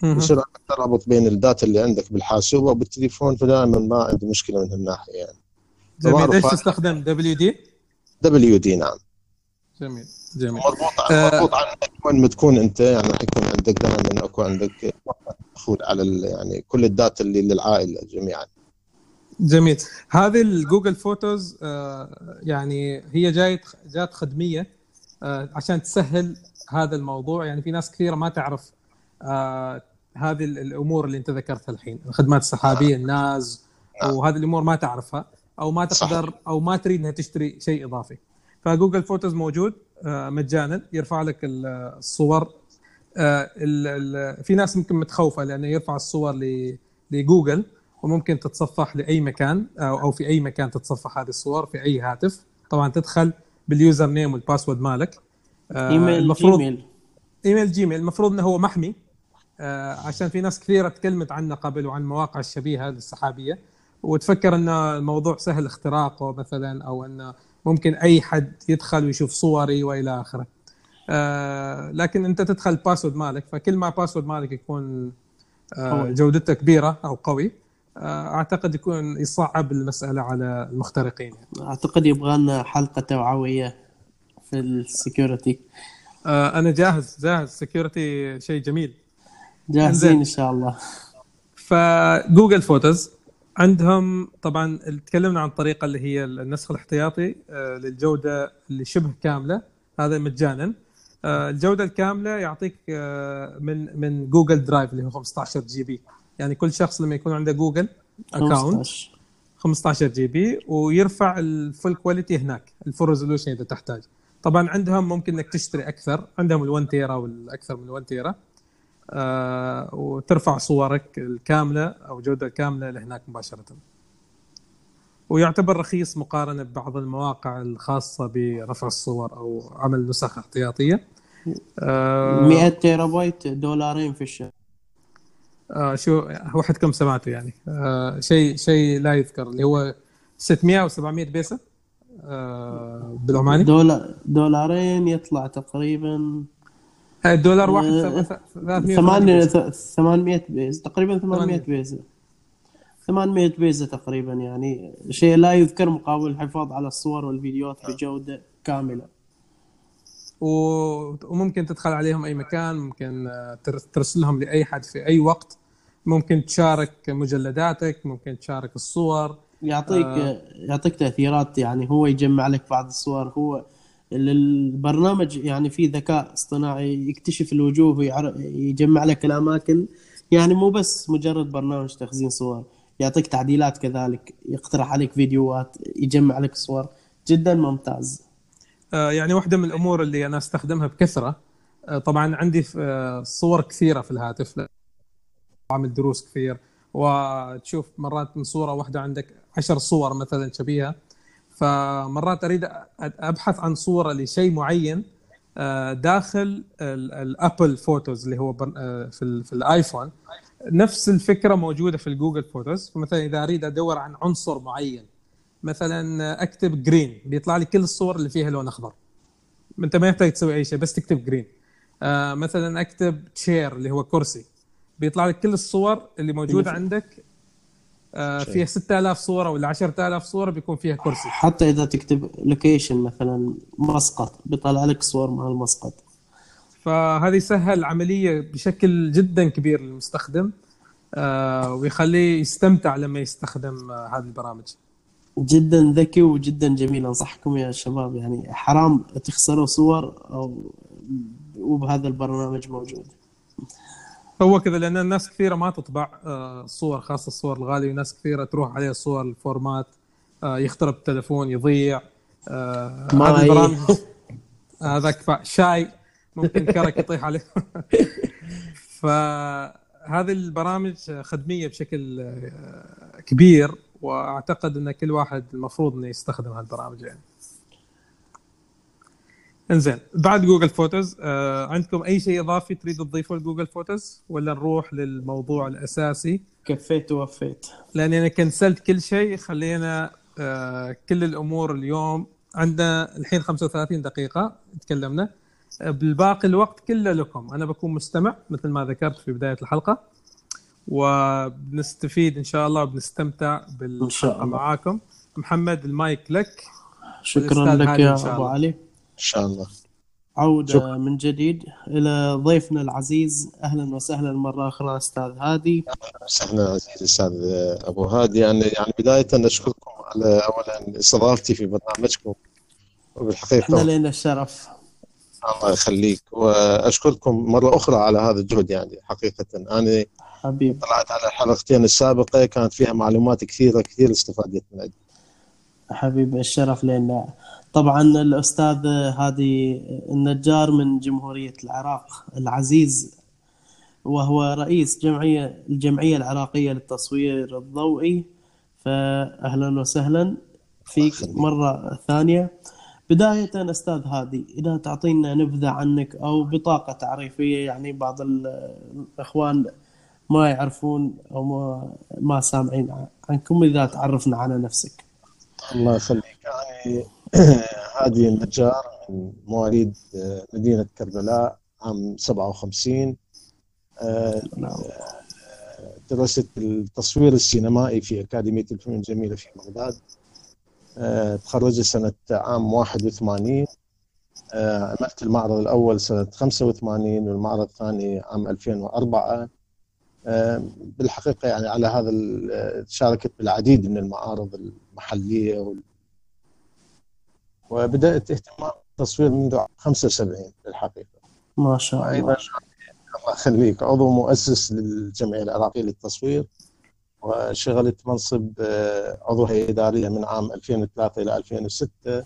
يصير عندك ترابط بين ال data اللي عندك بالحاسوب وبالتليفون فدائما ما عندي مشكلة من هالناحية يعني. جميل. إيش. تستخدم؟ WD WD نعم. جميل. جميل. مربوط آه. مربوط عنك وين ما تكون انت؟ يعني راح يكون عندك دائما اكو عندك دخول على يعني كل ال data اللي للعائلة جميعا. جميل. هذه ال Google Photos آه، يعني هي جايت جات خدمة آه، عشان تسهل هذا الموضوع. يعني في ناس كثيرة ما تعرف هذه ال- الأمور اللي انت ذكرتها الحين. الخدمات السحابية ال NAS نعم. وهذه الأمور ما تعرفها أو ما تقدر أو ما تريد إنها تشتري شيء إضافي. ف Google Photos موجود. مجانا يرفع لك ال- الصور. آه، في ناس ممكن متخوفة لأنه يرفع الصور لجوجل وممكن تتصفح لأي مكان أو في أي مكان تتصفح هذه الصور في أي هاتف. طبعا تدخل بال user name وال password مالك. آه، إيميل المفروض Gmail. email Gmail. المفروض إنه هو محمي. آه، عشان في ناس كثيرة تكلمت عنه قبل وعن مواقع الشبيهة للسحابية وتفكر ان الموضوع سهل اختراقه مثلا أو إنه ممكن أي حد يدخل ويشوف صوري وإلى آخره. آه، لكن أنت تدخل ال password مالك فكل ما ال password مالك يكون آه،. جودته كبيرة أو قوي آه، أعتقد يكون يصعب المسألة على المخترقين يعني. أعتقد يبغى لنا حلقة توعوية في ال security آه، أنا جاهز جاهز security شيء جميل جاهزين. إن شاء الله ف Google Photos عندهم طبعا تكلمنا عن الطريقة اللي هي النسخ الاحتياطي آه، للجودة اللي شبه كاملة. هذا مجانا. آه، الجودة الكاملة يعطيك آه، من من Google Drive اللي هو 15 GB. يعني كل شخص لما يكون عنده Google account 15 15 GB ويرفع ال full quality هناك ال full resolution إذا تحتاج. طبعا عندهم ممكن إنك تشتري أكثر. عندهم ال1 تيرا والاكثر من 1 تيرا وترفع صورك الكاملة أو جودة كاملة لهناك مباشرة. ويعتبر رخيص مقارنة ببعض المواقع الخاصة برفع الصور أو عمل نسخ احتياطية. آه 100 تيرا بايت دولارين في الشهر. آه شو وحدكم سمعتوا يعني؟ آه شيء شيء لا يذكر اللي هو 600 أو 700 بيسة آه بالعماني. دولار دولارين يطلع تقريبا الدولار واحد آه، ث- 300 800 800 بيز. تقريبا 800 800. بيزة 800 بيزة تقريبا يعني. شيء لا يذكر مقابل الحفاظ على الصور والفيديوهات بجودة كاملة. و- وممكن تدخل عليهم أي مكان ممكن آه، تر- ترسلهم لأي حد في أي وقت. ممكن تشارك مجلداتك ممكن تشارك الصور. يعطيك آه. يعطيك تأثيرات يعني. هو يجمع لك بعض الصور. هو البرنامج يعني فيه ذكاء اصطناعي يكتشف الوجوه ويعر- يجمع لك الأماكن. يعني مو بس مجرد برنامج تخزين صور يعطيك تعديلات كذلك يقترح عليك فيديوهات يجمع لك صور. جدا ممتاز. آه، يعني واحدة من الأمور اللي أنا أستخدمها بكثرة آه، طبعا عندي آه، صور كثيرة في الهاتف اعمل دروس كثير. وتشوف مرات من صورة واحدة عندك عشر صور مثلا شبيهة. فمرات أريد أبحث عن صورة لشيء معين آه، داخل ال- ال Apple Photos اللي هو آه، في في ال iPhone. نفس الفكرة موجودة في ال Google Photos فمثلا إذا أريد أدور عن عنصر معين مثلا أكتب green بيطلع لي كل الصور اللي فيها لون أخضر. أنت ما يحتاج تسوي أي شيء بس تكتب green آه مثلا أكتب chair اللي هو كرسي. بيطلع لك كل الصور اللي موجودة عندك. آه فيها 6000 صورة ولا 10000 صورة بيكون فيها كرسي. حتى إذا تكتب لوكيشن مثلا مسقط بيطلع لك صور مع المسقط. فهذا يسهل العملية بشكل جدا كبير للمستخدم آه ويخليه يستمتع لما يستخدم آه هذه البرامج. جدا ذكي وجدا جميل. أنصحكم يا شباب يعني حرام تخسروا صور أو وبهذا البرنامج موجود. هو كذا لأن الناس كثيرة ما تطبع آه، صور خاصة الصور الغالية. وناس كثيرة تروح عليها صور الفورمات آه، يخترب التلفون يضيع آه،. هذه البرامج هذاك شاي ممكن كرك يطيح عليه. فهذه البرامج خدمية بشكل كبير وأعتقد إن كل واحد المفروض إنه يستخدم هالبرامج يعني. انزين بعد Google Photos آه عندكم أي شيء إضافي تريدوا تضيفوه ل Google Photos ولا نروح للموضوع الأساسي؟ كفيت ووفيت. لاني أنا cancelت كل شيء خلينا آه كل الأمور اليوم. عندنا الحين 35 دقيقة تكلمنا. آه، بالباقي الوقت كله لكم. أنا بكون مستمع مثل ما ذكرت في بداية الحلقة. وبنستفيد إن شاء الله وبنستمتع إن شاء بالحلقة الله. معاكم. محمد المايك لك. شكرا لك يا إن شاء أبو الله. علي. شاء الله. عودة شكرا. من جديد. إلى ضيفنا العزيز. أهلا وسهلا مرة أخرى أستاذ هادي. وسهلا عزيزي الاستاذ أبو هادي. يعني يعني بداية أشكركم على اولا استضافتي في برنامجكم. إحنا وبالحقيقه لنا الشرف. الله يخليك. وأشكركم مرة أخرى على هذا الجهد يعني حقيقة. أنا حبيب. طلعت على الحلقتين السابقة كانت فيها معلومات كثيرة كثير استفادت منها حبيب الشرف لنا. طبعا الأستاذ هادي النجار من جمهورية العراق العزيز وهو رئيس جمعية الجمعية العراقية للتصوير الضوئي. فأهلا وسهلا فيك يخليك. مرة ثانية. بداية أستاذ هادي إذا تعطينا نبذة عنك أو بطاقة تعريفية يعني بعض ال- الإخوان ما يعرفون أو ما, ما سامعين عنكم إذا تعرفنا على نفسك. الله يخليك. يعني هادي النجار مواليد آه، مدينة كربلاء عام 57 آه، نعم درست التصوير السينمائي في أكاديمية الفنون الجميلة في بغداد. آه، تخرجت سنة عام 81 آه، عملت المعرض الأول سنة 85 والمعرض الثاني عام 2004 آه، بالحقيقة يعني على هذا شاركت بالعديد من المعارض المحلية وبدأت اهتمام بالتصوير منذ عام 75 بالحقيقة ما شاء الله. أيضا الله يخليك. عضو مؤسس للجمعية العراقية للتصوير وشغلت منصب آه، عضو هيئة إدارية من عام 2003 إلى 2006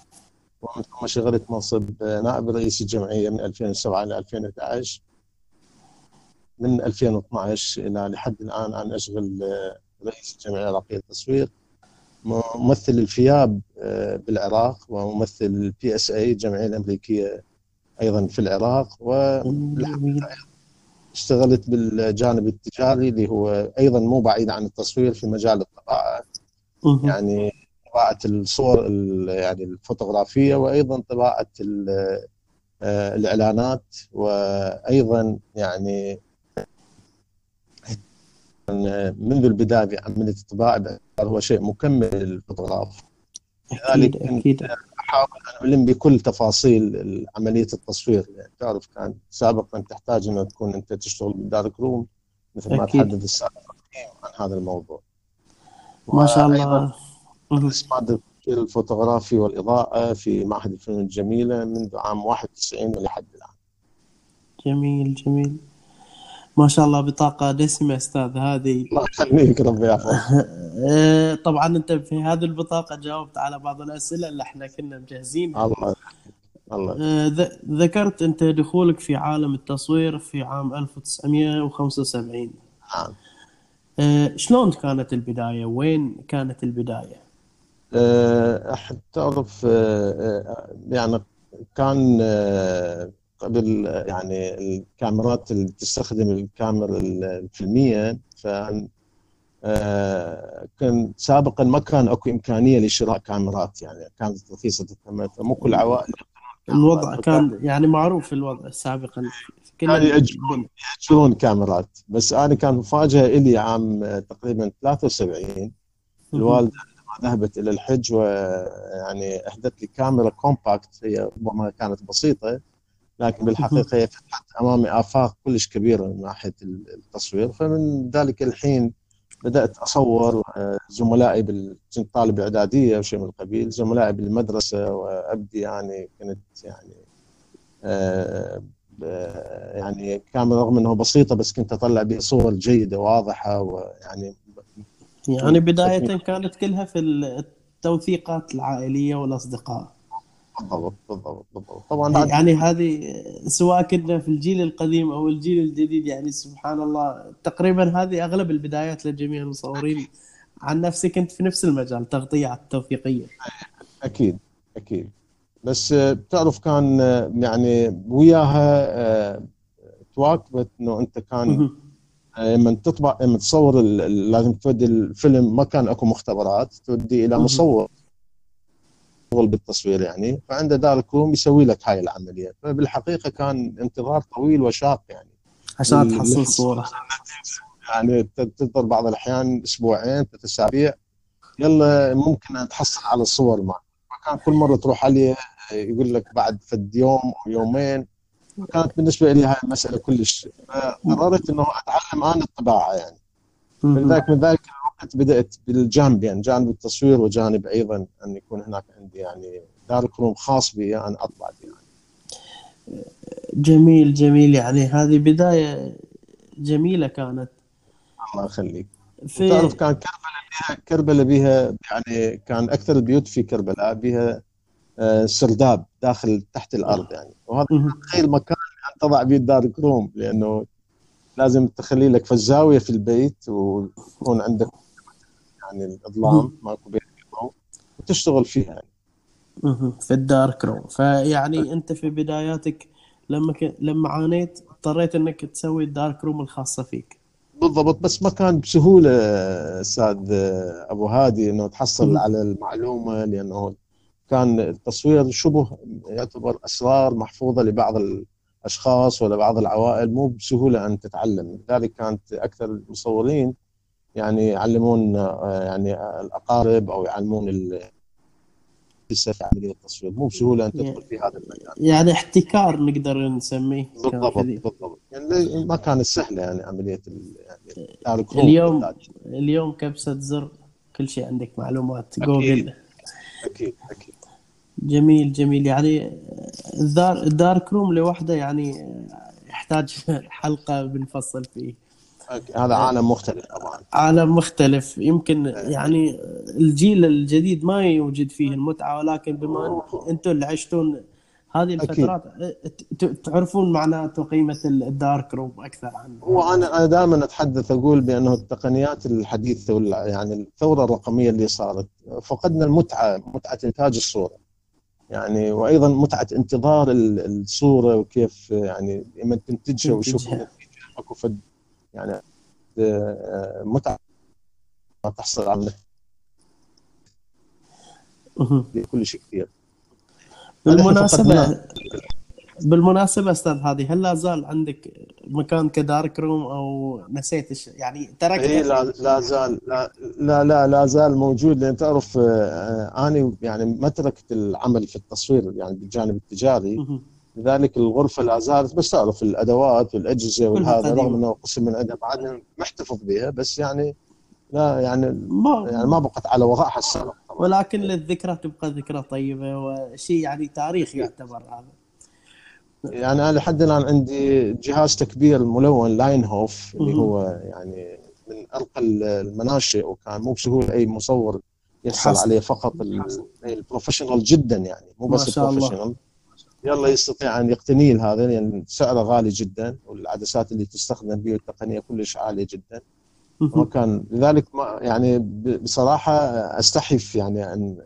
ومن ثم شغلت منصب آه، نائب رئيس الجمعية من 2007 إلى 2011 من 2012 إلى لحد الآن أنا أشغل آه، رئيس الجمعية العراقية للتصوير. ممثل ال FIAP آه، بالعراق وممثل ال PSA الجمعية الأمريكية أيضا في العراق و. اشتغلت بالجانب التجاري اللي هو أيضا مو بعيد عن التصوير في مجال الطباعة. يعني طباعة الصور ال- يعني الفوتوغرافية وأيضا طباعة آه، الإعلانات وأيضا يعني منذ البداية بعملية الطباعة باعتباره هو شيء مكمل للفوتوغراف. لذلك أكيد. أحاول أن الم بكل تفاصيل عملية التصوير. يعني تعرف كان سابقا تحتاج إنه تكون أنت تشتغل بال dark room مثل ما. تحدث السابق عن هذا الموضوع. ما شاء الله. التصوير الفوتوغرافي والإضاءة في معهد الفنون الجميلة منذ عام 91 ولحد الآن. جميل جميل. ما شاء الله بطاقة دسمة أستاذ هذه. الله يخليك ربي يحفظك آه، طبعا أنت في هذه البطاقة جاوبت على بعض الأسئلة اللي إحنا كنا مجهزينها. الله الله. آه، ذكرت أنت دخولك في عالم التصوير في عام 1975 نعم. آه، شلون كانت البداية؟ وين كانت البداية؟ أه، تعرف يعني كان قبل يعني الكاميرات اللي تستخدم الكاميرا الفيلمية ف أه، كان سابقا ما كان أكو إمكانية لشراء كاميرات يعني كانت رخيصة الثمن فمو كل العوائل الوضع كان يعني معروف الوضع سابقا. كانوا يأجرون يأجرون كاميرات. بس أنا كان مفاجأة لي عام أه، تقريبا 73 الوالدة عندما ذهبت إلى الحج ويعني أهدت لي كاميرا كومباكت هي ربما كانت بسيطة لكن بالحقيقة هي فتحت أمامي آفاق كلش كبيرة من ناحية التصوير. فمن ذلك الحين بدأت أصور آه، زملائي بال... كنت طالب إعدادية أو شيء من القبيل زملائي بالمدرسة وأبدي يعني كنت يعني آه، ب- يعني كاميرا رغم انها بسيطة بس كنت أطلع بها صور جيدة واضحة ويعني يعني بداية كانت كلها في التوثيقات العائلية والأصدقاء. بالضبط بالضبط بالضبط. طبعا بعد يعني هذه سواء كنا في الجيل القديم أو الجيل الجديد يعني سبحان الله تقريبا هذه أغلب البدايات لجميع المصورين. عن نفسي كنت في نفس المجال تغطية توثيقية أكيد أكيد. بس آه، بتعرف كان آه، يعني وياها آه، تواكبت إنه أنت كان لما تطبع لما تصور لازم تودي الفيلم ما كان أكو مختبرات تودي إلى. مصور. يشتغل بالتصوير يعني فعنده دارك روم يسوي لك هاي العملية. فبالحقيقة كان انتظار طويل وشاق يعني. عشان تحصل صورة. يعني تنتظر بعض الأحيان أسبوعين ثلاث أسابيع. يلا ممكن أن تحصل على الصور معك. فكان كل مرة تروح عليه يقول لك بعد فد يوم أو يومين. كانت بالنسبة لي هاي المساله كلش. فقررت إنه أتعلم أنا الطباعة يعني. من. ذاك من ذاك الوقت بدأت بالجانبين يعني جانب التصوير وجانب أيضا أن يكون هناك عندي يعني دارك روم خاص بي أنا اطبع فيه يعني. جميل جميل يعني هذه بداية جميلة كانت الله يخليك في تعرف كان كربلاء بها كربلاء بها يعني كان أكثر البيوت في كربلاء بها آه، سرداب داخل تحت الأرض يعني وهذا. تخيل مكان أن تضع به ال dark room لأنه لازم تخلي لك فزاويه في البيت ويكون عندك يعني الإظلام ماكو بيت وتشتغل فيها يعني. في ال dark room فيعني أنت في بداياتك لما ك... لما عانيت اضطريت إنك تسوي ال dark room الخاصة فيك. بالضبط بس ما كان بسهولة أستاذ أبو هادي إنه تحصل. على المعلومة لأنه كان التصوير شبه يعتبر أسرار محفوظة لبعض الاشخاص ولا بعض العوائل مو بسهولة أن تتعلم لذلك كانت أكثر المصورين يعني يعلمون آه، يعني الأقارب أو يعلمون ال- لسه في عملية التصوير مو بسهولة أن تدخل في هذا المجال يعني احتكار نقدر نسميه بالضبط. بالضبط يعني ما كانت سهلة يعني عملية يعني اليوم. اليوم كبسة زر كل شيء عندك معلومات أكيد. جوجل أكيد أكيد جميل جميل. يعني الدار الدارك روم لوحده يعني يحتاج حلقة بنفصل فيه. هذا عالم مختلف طبعا. عالم مختلف. يمكن يعني الجيل الجديد ما يوجد فيه المتعة ولكن بما أن أنتم اللي عشتون هذه أكيد. الفترات ت- تعرفون معناته قيمة الدارك روم أكثر عنه هو أنا دائما أتحدث أقول بأنه التقنيات الحديثة يعني الثورة الرقمية اللي صارت فقدنا المتعة متعة إنتاج الصورة. يعني وأيضا متعة انتظار ال- الصورة وكيف يعني لما تنتجها. وشوف أكو فد يعني آه، متعة ما تحصل على. كل شيء كثير. بالمناسبة بالمناسبة أستاذ هذه هل لا زال عندك مكان كدارك روم أو نسيت الش... يعني اي تركته لا لا زال لا لا لا, لا زال موجود لأن تعرف آه، آه، أنا يعني ما تركت العمل في التصوير يعني بالجانب التجاري. لذلك الغرفة لا زالت بس تعرف الأدوات والأجهزة والهذا. رغم إنه قسم من عندها بعدنا محتفظ بها بس يعني لا يعني ما يعني ما بقت على وضعها السابق ولكن للذكرى تبقى ذكرى طيبة وشيء يعني تاريخ يعتبر هذا يعني أنا لحد الآن عندي جهاز تكبير ملون لايتز هوف اللي. هو يعني من ارقى المناشئ وكان مو بسهولة أي مصور يحصل حصل. عليه فقط ال- ال professional جدا يعني مو بس. ال professional يلا يستطيع أن يقتنيه هذا لأن سعره غالي جدا والعدسات اللي تستخدم به التقنية كلش عالية جدا. وكان لذلك ما يعني بصراحة استحف يعني ان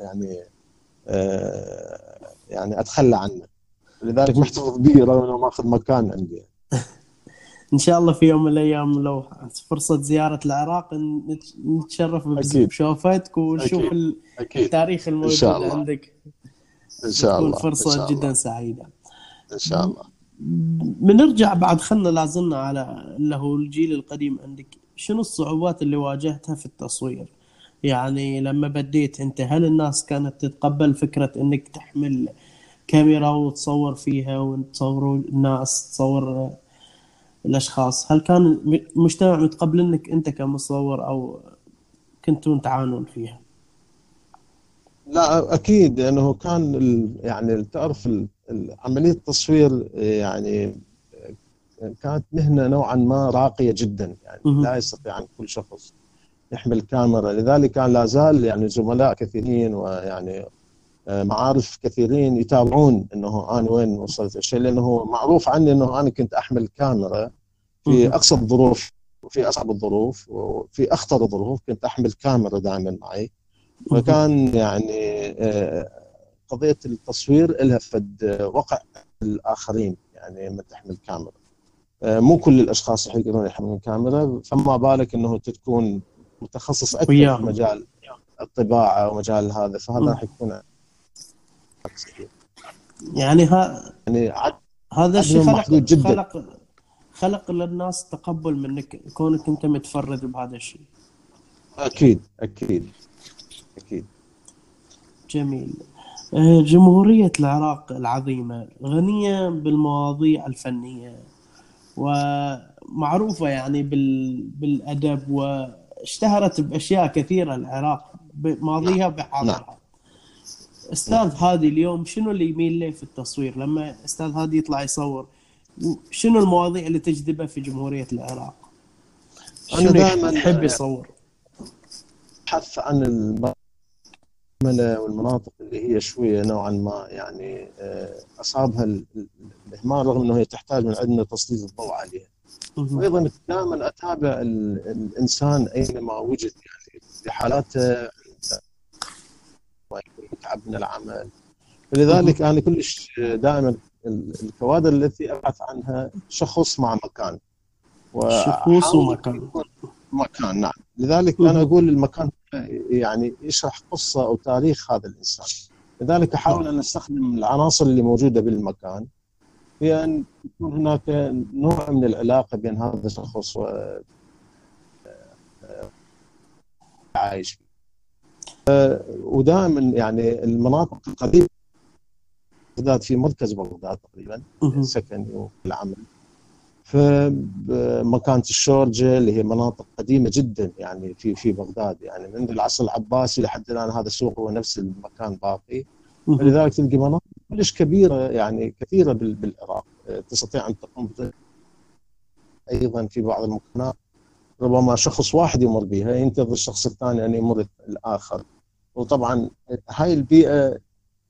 يعني آه، يعني أتخلى عنه لذلك محتفظ به رغم إنه ماخذ مكان عندي. إن شاء الله في يوم من الأيام لو فرصة زيارة العراق نت- نتشرف. بشوفتك ونشوف أكيد. التاريخ الموجود شاء الله. عندك. إن شاء تكون الله. إن فرصة شاء جدا الله. سعيدة. إن شاء الله. بنرجع بعد خلنا لازلنا على اللي هو الجيل القديم عندك. شنو الصعوبات اللي واجهتها في التصوير؟ يعني لما بديت أنت هل الناس كانت تتقبل فكرة إنك تحمل كاميرا وتصور فيها وتصوروا الناس تصور الأشخاص. هل كان المجتمع متقبلنك أنت كمصور أو كنتوا تعانون فيها؟ لا أكيد لأنه كان يعني تعرف عملية التصوير يعني كانت مهنة نوعا ما راقية جدا يعني. لا يستطيع ان كل شخص يحمل كاميرا لذلك كان لا زال يعني زملاء كثيرين ويعني آه، معارف كثيرين يتابعون إنه أنا وين وصلت الشيء لأنه معروف عني إنه أنا كنت أحمل كاميرا في. اقصى الظروف وفي أصعب الظروف وفي أخطر الظروف كنت أحمل كاميرا دائما معي فكان يعني آه، قضية التصوير لها فد وقع الآخرين يعني لما تحمل كاميرا آه، مو كل الأشخاص يقدرون يحملون كاميرا فما بالك إنه تكون متخصص أكثر في. مجال الطباعة ومجال هذا فهذا. راح يكون يعني ها يعني عد- هذا الشيء خلق محدود جداً. خلق خلق للناس تقبل منك كونك أنت متفرد بهذا الشيء. أكيد أكيد أكيد. جميل. آه، جمهورية العراق العظيمة غنية بالمواضيع الفنية ومعروفة يعني بال... بالأدب واشتهرت بأشياء كثيرة العراق بماضيها بحاضرها. أستاذ هادي اليوم شنو اللي يميل له في التصوير لما أستاذ هادي يطلع يصور شنو المواضيع اللي تجذبه في جمهورية العراق؟ شنو دائماً- يحب يصور؟ البحث عن المرملة والمناطق اللي هي شوية نوعا ما يعني آه، أصابها ال- ال- الإهمال رغم أنه هي تحتاج من عندنا تسليط الضوء عليها مهم. وأيضا دائما أتابع ال- الإنسان أينما وجد يعني في حالاته متعب من العمل فلذلك أنا كلش دائما ال- الكوادر التي أبحث عنها شخص مع مكان شخوص وأحاول ومكان. مكان نعم لذلك. أنا أقول المكان يعني يشرح قصة أو تاريخ هذا الإنسان لذلك أحاول أن أستخدم العناصر اللي موجودة بالمكان في أن يكون هناك نوع من العلاقة بين هذا الشخص و عايش فيه. آه، ودائما يعني المناطق القريبه بغداد في مركز بغداد تقريبا. سكني والعمل فمكانة الشورجة اللي هي مناطق قديمة جدا يعني في في بغداد يعني من العصر العباسي لحد الآن هذا السوق هو نفس المكان باقي. فلذلك تلقي مناطق كلش كبيرة يعني كثيرة بال- بالعراق آه، تستطيع أن تقوم أيضا في بعض المكانات ربما شخص واحد يمر بها ينتظر الشخص الثاني أن يمر الآخر وطبعا هاي البيئة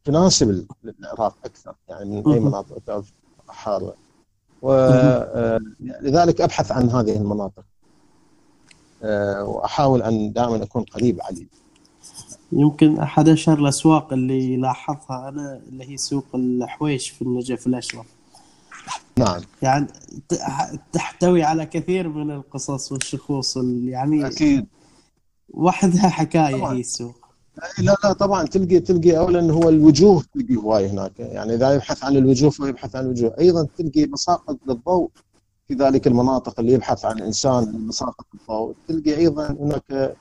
تناسب العراق أكثر يعني من مهم. مناطق تعرف حارة. ولذلك أبحث عن هذه المناطق. آه، وأحاول أن دائما أكون قريب عليه. يمكن أحد اشهر الأسواق اللي لاحظها أنا اللي هي سوق الحويش في النجف الأشرف. نعم. يعني تح- تحتوي على كثير من القصص والشخوص ال- يعني أكيد. وحدها حكاية طبعاً. هي السوق. لا لا طبعا تلقي تلقي اولا هو الوجوه تلقي هواي هناك. يعني إذا يبحث عن الوجوه فيبحث عن الوجوه. أيضا تلقي مساقط للضوء في ذلك المناطق اللي يبحث عن إنسان مساقط الضوء تلقي أيضا هناك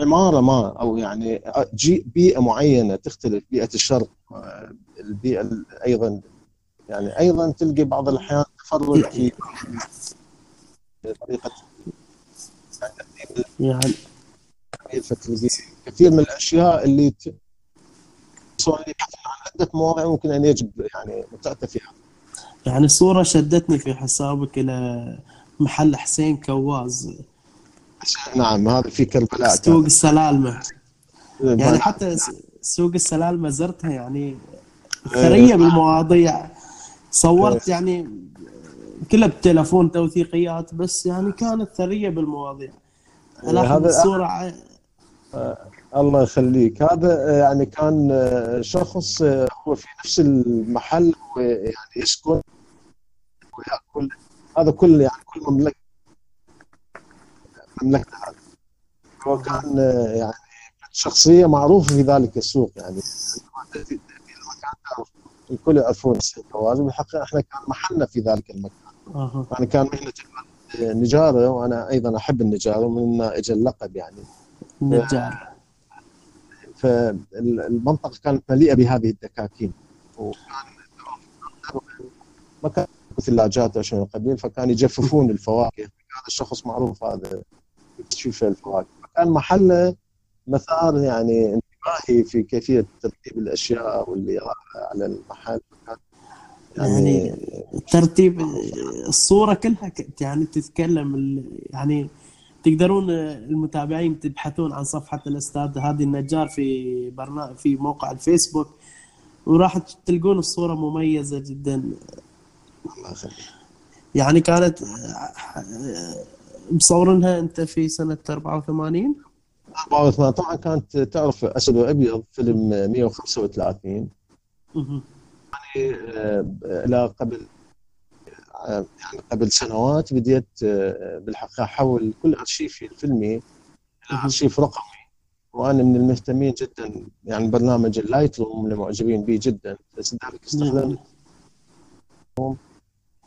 عمارة ما أو يعني بيئة معينة تختلف بيئة الشرق البيئة ال- أيضا يعني أيضا تلقي بعض الأحيان تفرد في طريقه يعني كثير من الأشياء اللي يبحثون عن عدة مواضيع ممكن أن يجب يعني متأتى فيها. يعني الصورة شدتني في حسابك إلى محل حسين كواز. نعم هذا في كربلاء. سوق السلالمة. كان. يعني حتى سوق السلالمة زرتها يعني ثريه بالمواضيع صورت يعني كلها بتلفون توثيقيات بس يعني كانت ثرية بالمواضيع. الاحظ هذا- الصورة الله يخليك. هذا آه، يعني كان آه، شخص آه، هو في نفس المحل ويعني يسكن ويأكل. هذا كل يعني كل مملكة مملكته هذا هو كان آه، يعني شخصية معروفة في ذلك السوق يعني. الكل يعرفون السيد فواز. بالحقيقة إحنا كان محلنا في ذلك المكان. أها. يعني كان مهنة نجارة وأنا أيضا أحب النجارة ومن أجل اللقب يعني. النجار فالمنطقة كانت مليئة بهذه الدكاكين. وكان ما كان ثلاجات أو شيء من القبيل فكان يجففون الفواكه. هذا الشخص معروف هذا يكتشف الفواكه. فكان محله مثار يعني انتباهي في كيفية ترتيب الأشياء واللي يراها على المحل. يعني ترتيب الصورة كلها يعني تتكلم يعني تقدرون المتابعين تبحثون عن صفحة الأستاذ هادي النجار في برنامج في موقع الفيسبوك وراح تلقون الصورة مميزة جدا. الله يخليك. يعني كانت مصورينها أنت في سنة 84 84 طبعا كانت تعرف أسد وأبيض فيلم 135 مهم. آه، إلى قبل يعني قبل سنوات بديت آه، بالحقيقة أحول كل أرشيفي الفيلمي إلى أرشيف رقمي. وأنا من المهتمين جدا يعني برنامج ال Lightroom اللي معجبين به جدا بس ذلك استخدمت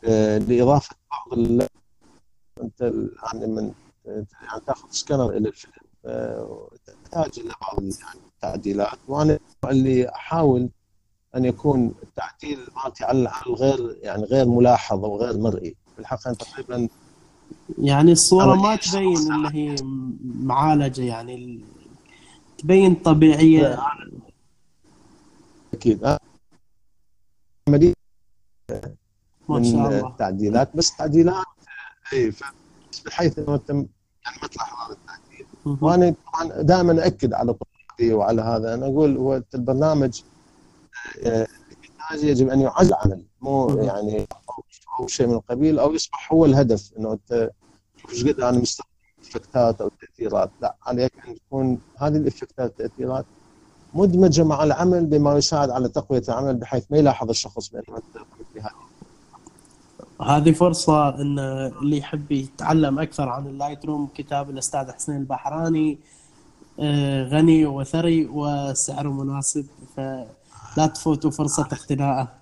آه، لإضافة بعض ال- أنت يعني من يعني تأخذ سكانر إلى الفيلم آه، تحتاج إلى بعض يعني التعديلات. وأنا اللي أحاول أن يكون التعديل مالتي على الغير يعني غير ملاحظ أو غير مرئي. بالحقيقة تقريبا يعني الصورة ما تبين إن هي معالجة يعني تبين طبيعية. أكيد. عمليه ما شاء الله. التعديلات بس تعديلات اي بحيث إنه انت م- يعني ما تلاحظ هذا التعديل. وأنا طبعا دائما اكد على وعلى هذا. أنا أقول هو البرنامج آه، الانتاجي يجب أن يعزز العمل مو مهم. يعني أو شيء من القبيل أو يصبح هو الهدف إنه أنت شوف إيش قد أنا مستخدم افكتات أو تاثيرات لا عليك ان تكون هذه الإفكتات والتأثيرات مدمجة مع العمل بما يساعد على تقوية العمل بحيث ما يلاحظ الشخص بانه انت هذه. فرصة إن اللي يحب يتعلم أكثر عن ال Lightroom كتاب الأستاذ حسين البحراني آه، غني وثري وسعره مناسب. فلا تفوتوا فرصة اقتناءه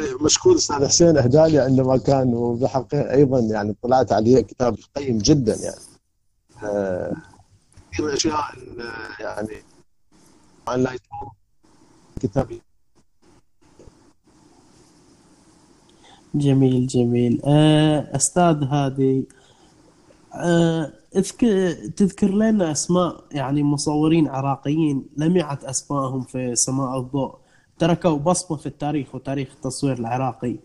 أنا مشكور أستاذ حسين اهدالي عندما كان وبحقيقه أيضا يعني طلعت عليه كتاب قيم جدا يعني. آه، كثير من الاشياء ال- يعني روم كتاب. جميل جميل. آه، أستاذ هادي آه، اذكر تذكر لنا أسماء يعني مصورين عراقيين لمعت اسمائهم في سماء الضوء. تركوا بصمة في التاريخ وتاريخ التصوير العراقي.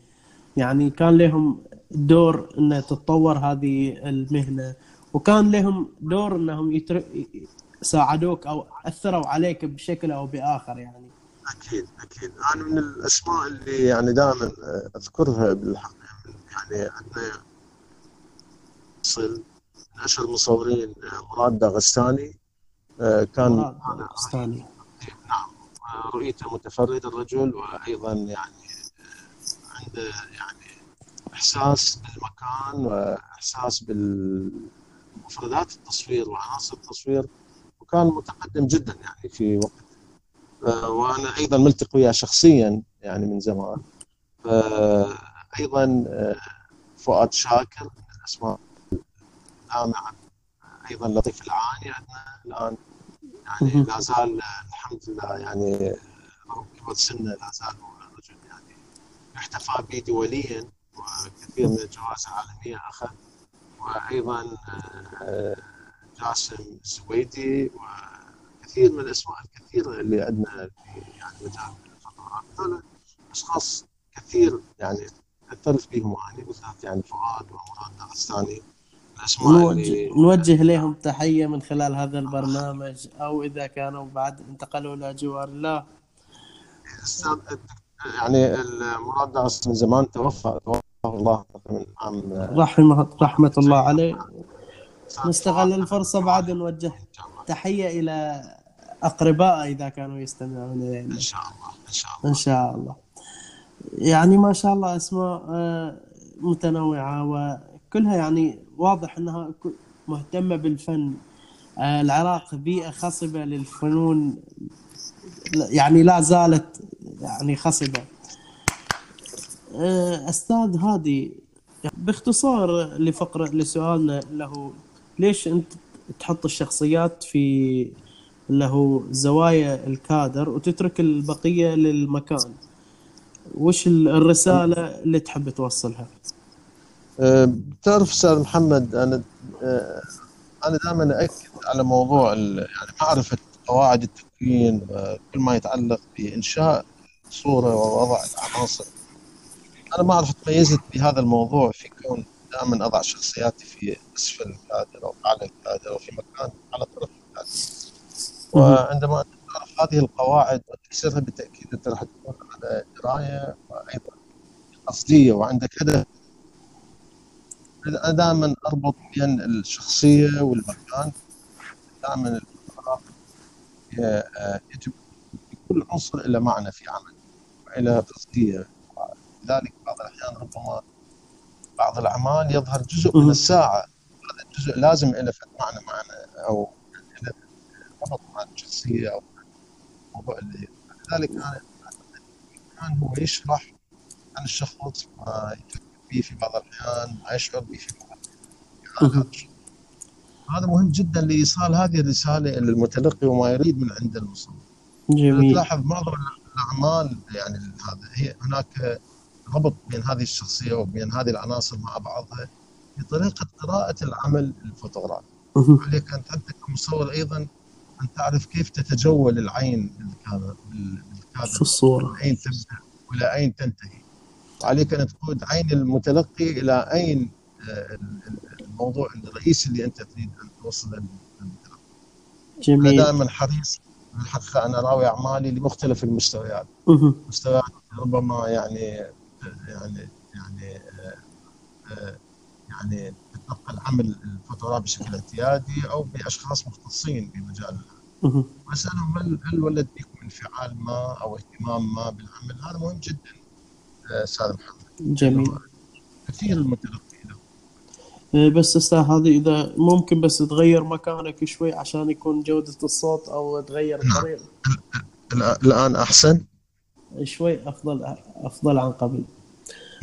يعني كان لهم دور إن تتطور هذه المهنة وكان لهم دور إنهم يتر... ساعدوك أو أثروا عليك بشكل أو بآخر يعني. أكيد أكيد. أنا من الأسماء اللي يعني دائما أذكرها بالحقيقة يعني عندنا اشهر المصورين مراد داغستاني آه، كان داغستاني. نعم آه، رؤيته متفرد الرجل وأيضا يعني آه، عنده يعني إحساس بالمكان وإحساس بالمفردات التصوير وعناصر التصوير وكان متقدم جدا يعني في وقت آه، وأنا أيضا ملتقي وياه شخصيا يعني من زمان آه، أيضا آه، فؤاد شاكر من الاسماء اللامعه أيضا لطيف العاني عندنا الآن يعني. لا زال الحمد لله يعني رغم كبر سنة لا زال هو رجل يعني يحتفى به دوليا وكثير من الجوائز العالمية أخذ. وأيضا آه، جاسم السويدي وكثير من الأسماء الكثيره اللي عندنا في يعني مجال الفوتوغراف هذول أشخاص كثير يعني اعترف بهم يعني بالذات يعني فؤاد ومراد الاسماء نوجه, نوجه لهم تحية من خلال هذا البرنامج أو إذا كانوا بعد انتقلوا إلى جوار الله. يعني مراد داغستاني من زمان توفى توفى الله من عام رحمة, رحمة الله عليه. نستغل الفرصة بعد نوجه تحية إلى أقربائه إذا كانوا يستمعون إلينا. إن شاء الله إن شاء الله. إن شاء الله. يعني ما شاء الله أسماء آه، متنوعة وكلها يعني واضح أنها ك- مهتمة بالفن. آه، العراق بيئة خصبة للفنون. يعني لا زالت يعني خصبة. آه، أستاذ هادي باختصار لفقرة لسؤالنا له ليش أنت تحط الشخصيات في له زوايا الكادر وتترك البقية للمكان؟ وش ال- الرسالة اللي تحب توصلها؟ أه، تعرف أستاذ محمد أنا أه، أنا دائما اكد على موضوع يعني معرفة قواعد التكوين وكل ما يتعلق بإنشاء صورة ووضع العناصر. أنا ما أعرف تميزت بهذا الموضوع في كون دائما أضع شخصياتي في أسفل الكادر أو أعلى الكادر أو في مكان على طرف الكادر وعندما تعرف هذه القواعد وتكسرها بالتأكيد أنت راح تكون على دراية وأيضا قصدية وعندك هدف دائما أربط بين الشخصية والمكان دائما ي- يجب كل عنصر له معنى في عمل وله قصديه لذلك بعض الأحيان ربما بعض الأعمال يظهر جزء من. الساعة هذا الجزء لازم له معنى معنى أو له ربط مع الشخصيه أو الموضوع اللي لذلك أنا كان هو يشرح عن الشخص ما يفكر به في بعض الأحيان ما يشعر به في بعض الأحيان. هذا مهم. جدا لإيصال هذه الرسالة إلى المتلقي وما يريد من عند المصور جميل. تلاحظ معظم الأعمال يعني هذا هي هناك ربط بين هذه الشخصية وبين هذه العناصر مع بعضها بطريقه قراءة العمل الفوتوغرافي. عليك انت انت كمصور أيضا أن تعرف كيف تتجول العين بالكادر بالكادر في الصورة؟ من أين تبدا والى أين تنتهي. وعليك أن تقود عين المتلقي إلى اين آه، ال- ال- الموضوع الرئيسي اللي أنت تريد أن توصله للمتلقي أنا جميل دائما حريص بالحقيقة أنا أراوي أعمالي لمختلف المستويات. مستويات ربما يعني يعني يعني آه، آه، يعني تتنقل عمل الفوتوغراف بشكل اعتيادي أو بأشخاص مختصين بمجال. وأسألهم هل هل ولد بكم انفعال ما أو اهتمام ما بالعمل؟ هذا مهم جدا. أستاذ محمد. جميل. كثير المتلقي له. إيه، بس أستاذ هذه إذا ممكن بس تغير مكانك شوي عشان يكون جودة الصوت أو تغير نعم. الطريقة. الآن- الآن أحسن؟ شوي أفضل أفضل عن قبل.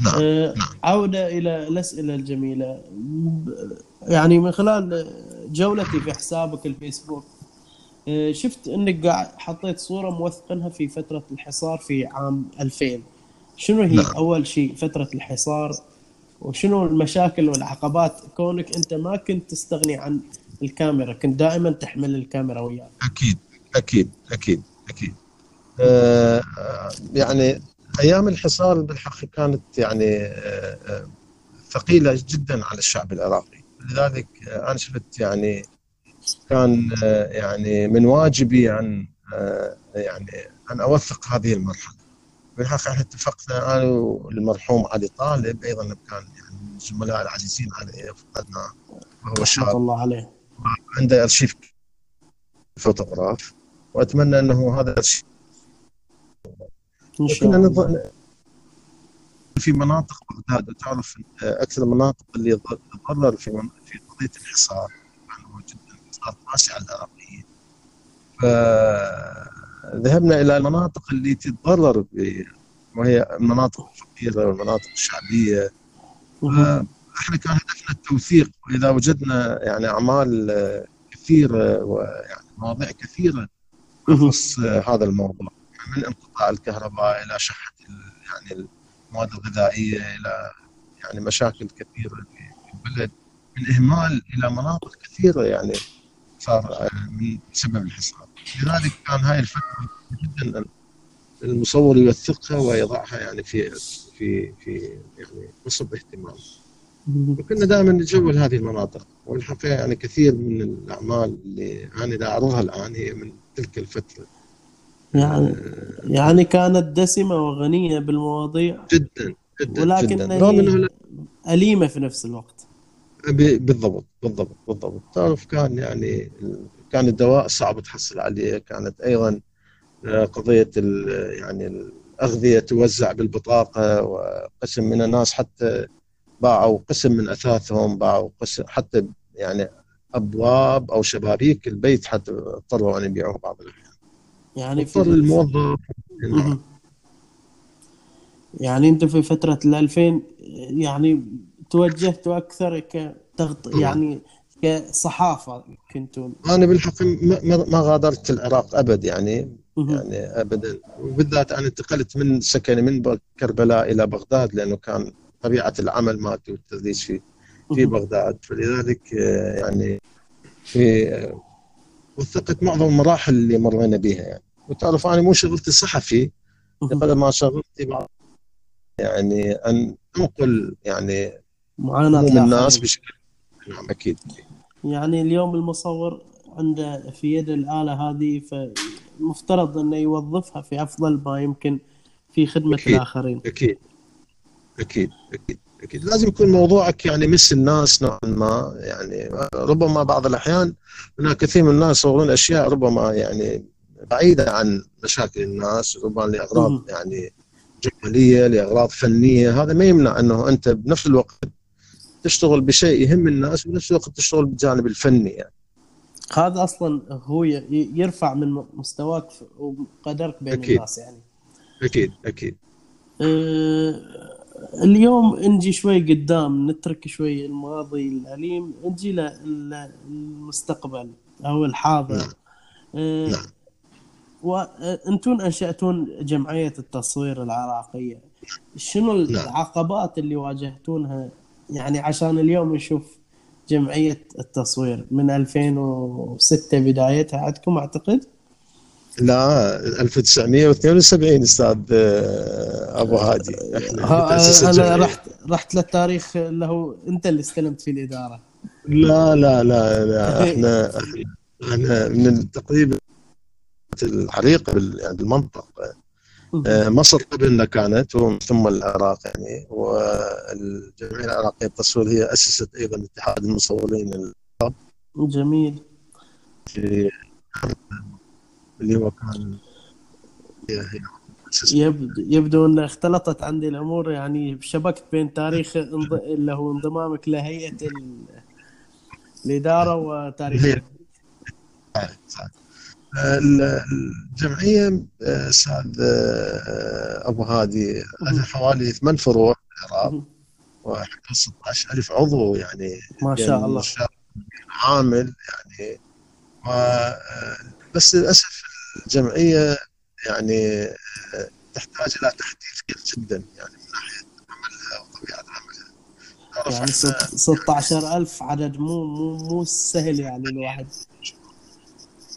نعم آه، نعم. عودة إلى الأسئلة الجميلة. ب- يعني من خلال جولتي في حسابك الفيسبوك آه، شفت أنك قاعد حطيت صورة موثقنها في فترة الحصار في عام 2000 شنو هي نعم. أول شيء فترة الحصار؟ وشنو المشاكل والعقبات؟ كونك أنت ما كنت تستغني عن الكاميرا كنت دائما تحمل الكاميرا وياك. أكيد أكيد أكيد أكيد. آه، يعني أيام الحصار بالحقيقة كانت يعني آه، آه، ثقيلة جدا على الشعب العراقي. لذلك أنا شفت يعني كان آه، يعني من واجبي أن آه، يعني أن أوثق هذه المرحلة. بالحقيقة إحنا اتفقنا أنا والمرحوم علي طالب أيضا كان يعني من الزملاء العزيزين علي فقدنا وهو شاب. الله عليه. عنده أرشيف فوتوغراف وأتمنى أنه هذا الأرشيف إن شاء الله. نظ- في مناطق بغداد وتعرف آه، أكثر المناطق اللي تضرر في من- في قضية الحصار يعني هو جدا حصار واسع العراقيين فذهبنا إلى المناطق اللي تتضرر وهي المناطق الفقيره والمناطق الشعبيه. إحنا كان هدفنا التوثيق وإذا وجدنا يعني أعمال كثيرة ويعني مواضيع كثيرة. تخص هذا الموضوع من انقطاع الكهرباء إلى شحة يعني المواد الغذائية إلى يعني مشاكل كثيرة في البلد من إهمال إلى مناطق كثيرة يعني صار آه، من سبب الحصار لذلك كان هاي الفترة جدا. المصور يوثقها ويضعها يعني في في في يعني نصب اهتمام. وكنا دائما نتجول هذه المناطق. والحقيقة يعني كثير من الأعمال اللي أنا دا أعرضها الآن هي من تلك الفترة. يعني يعني كانت دسمة وغنية بالمواضيع. جدا جدا ولكن جدا. رغم إنه لا- أليمة في نفس الوقت. بالضبط بالضبط بالضبط. تعرف كان يعني كان الدواء صعب تحصل عليه كانت أيضا آه، قضية يعني الأغذية توزع بالبطاقة وقسم من الناس حتى باعوا قسم من أثاثهم باعوا قسم حتى يعني أبواب أو شبابيك البيت حتى اضطروا أن يبيعوها بعض الأحيان. يعني اضطر في الموظف. مهم. يعني أنت في فترة ال 2000 يعني توجهت أكثر كتغط يعني كصحافة كنتوا أنا بالحقيقة ما- غادرت العراق أبد يعني. يعني أبدا وبالذات أنا انتقلت من سكني من كربلاء إلى بغداد لأنه كان طبيعة العمل مالتي والتدريس في في. بغداد فلذلك آه، يعني في آه، وثقت معظم المراحل اللي مرينا بها يعني وتعرف أنا مو شغلتي صحفي. بقدر ما شغلتي بعض يعني أن أنقل يعني الآخرين. الناس بشكل نعم أكيد يعني اليوم المصور عنده في يد الآلة هذه فمفترض أنه يوظفها في أفضل ما يمكن في خدمة أكيد. الآخرين أكيد أكيد أكيد أكيد لازم يكون موضوعك يعني مس الناس نوعا ما يعني ربما بعض الأحيان هناك كثير من الناس يصورون أشياء ربما يعني بعيدة عن مشاكل الناس ربما لأغراض مهم. يعني جمالية لأغراض فنية هذا ما يمنع إنه أنت بنفس الوقت تشتغل بشيء يهم الناس وبنفس الوقت تشتغل بالجانب الفني يعني هذا أصلا هو يرفع من مستواك وقدرك بين أكيد. الناس يعني أكيد أكيد أه اليوم نجي شوي قدام نترك شوي الماضي الأليم نجي للمستقبل أو الحاضر نعم. أه نعم. وأنتم أنشأتون جمعية التصوير العراقية شنو نعم. العقبات اللي واجهتونها يعني عشان اليوم نشوف جمعية التصوير من 2006 بدايتها عندكم أعتقد؟ لا 1972 أستاذ آه، أبو هادي. إحنا الجمعية. رحت رحت للتاريخ اللي هو أنت اللي استلمت فيه الإدارة. لا لا لا لا. إحنا إحنا من تقريبا يعني بالمنطقة مصر قبلنا كانت ومن ثم العراق يعني. والجمعيه العراقيه للتصوير هي أسست أيضا اتحاد المصورين جميل. في اللي هو كان يبدو, يبدو أن اختلطت عندي الأمور يعني شبكت بين تاريخ. اللي هو انضمامك لهيئة ال... الإدارة وتاريخ صحيح. ال- الجمعية أستاذ آه، أبو هادي لها حوالي ثمان فروع في العراق وحوالي 16000 عضو يعني ما شاء يعني الله. عامل يعني. و آه، بس للأسف الجمعية يعني آه، تحتاج إلى تحديث كثير جدا يعني من ناحية عملها وطبيعة عملها. يعني إحنا ست- 16000 عدد مو مو مو سهل يعني الواحد.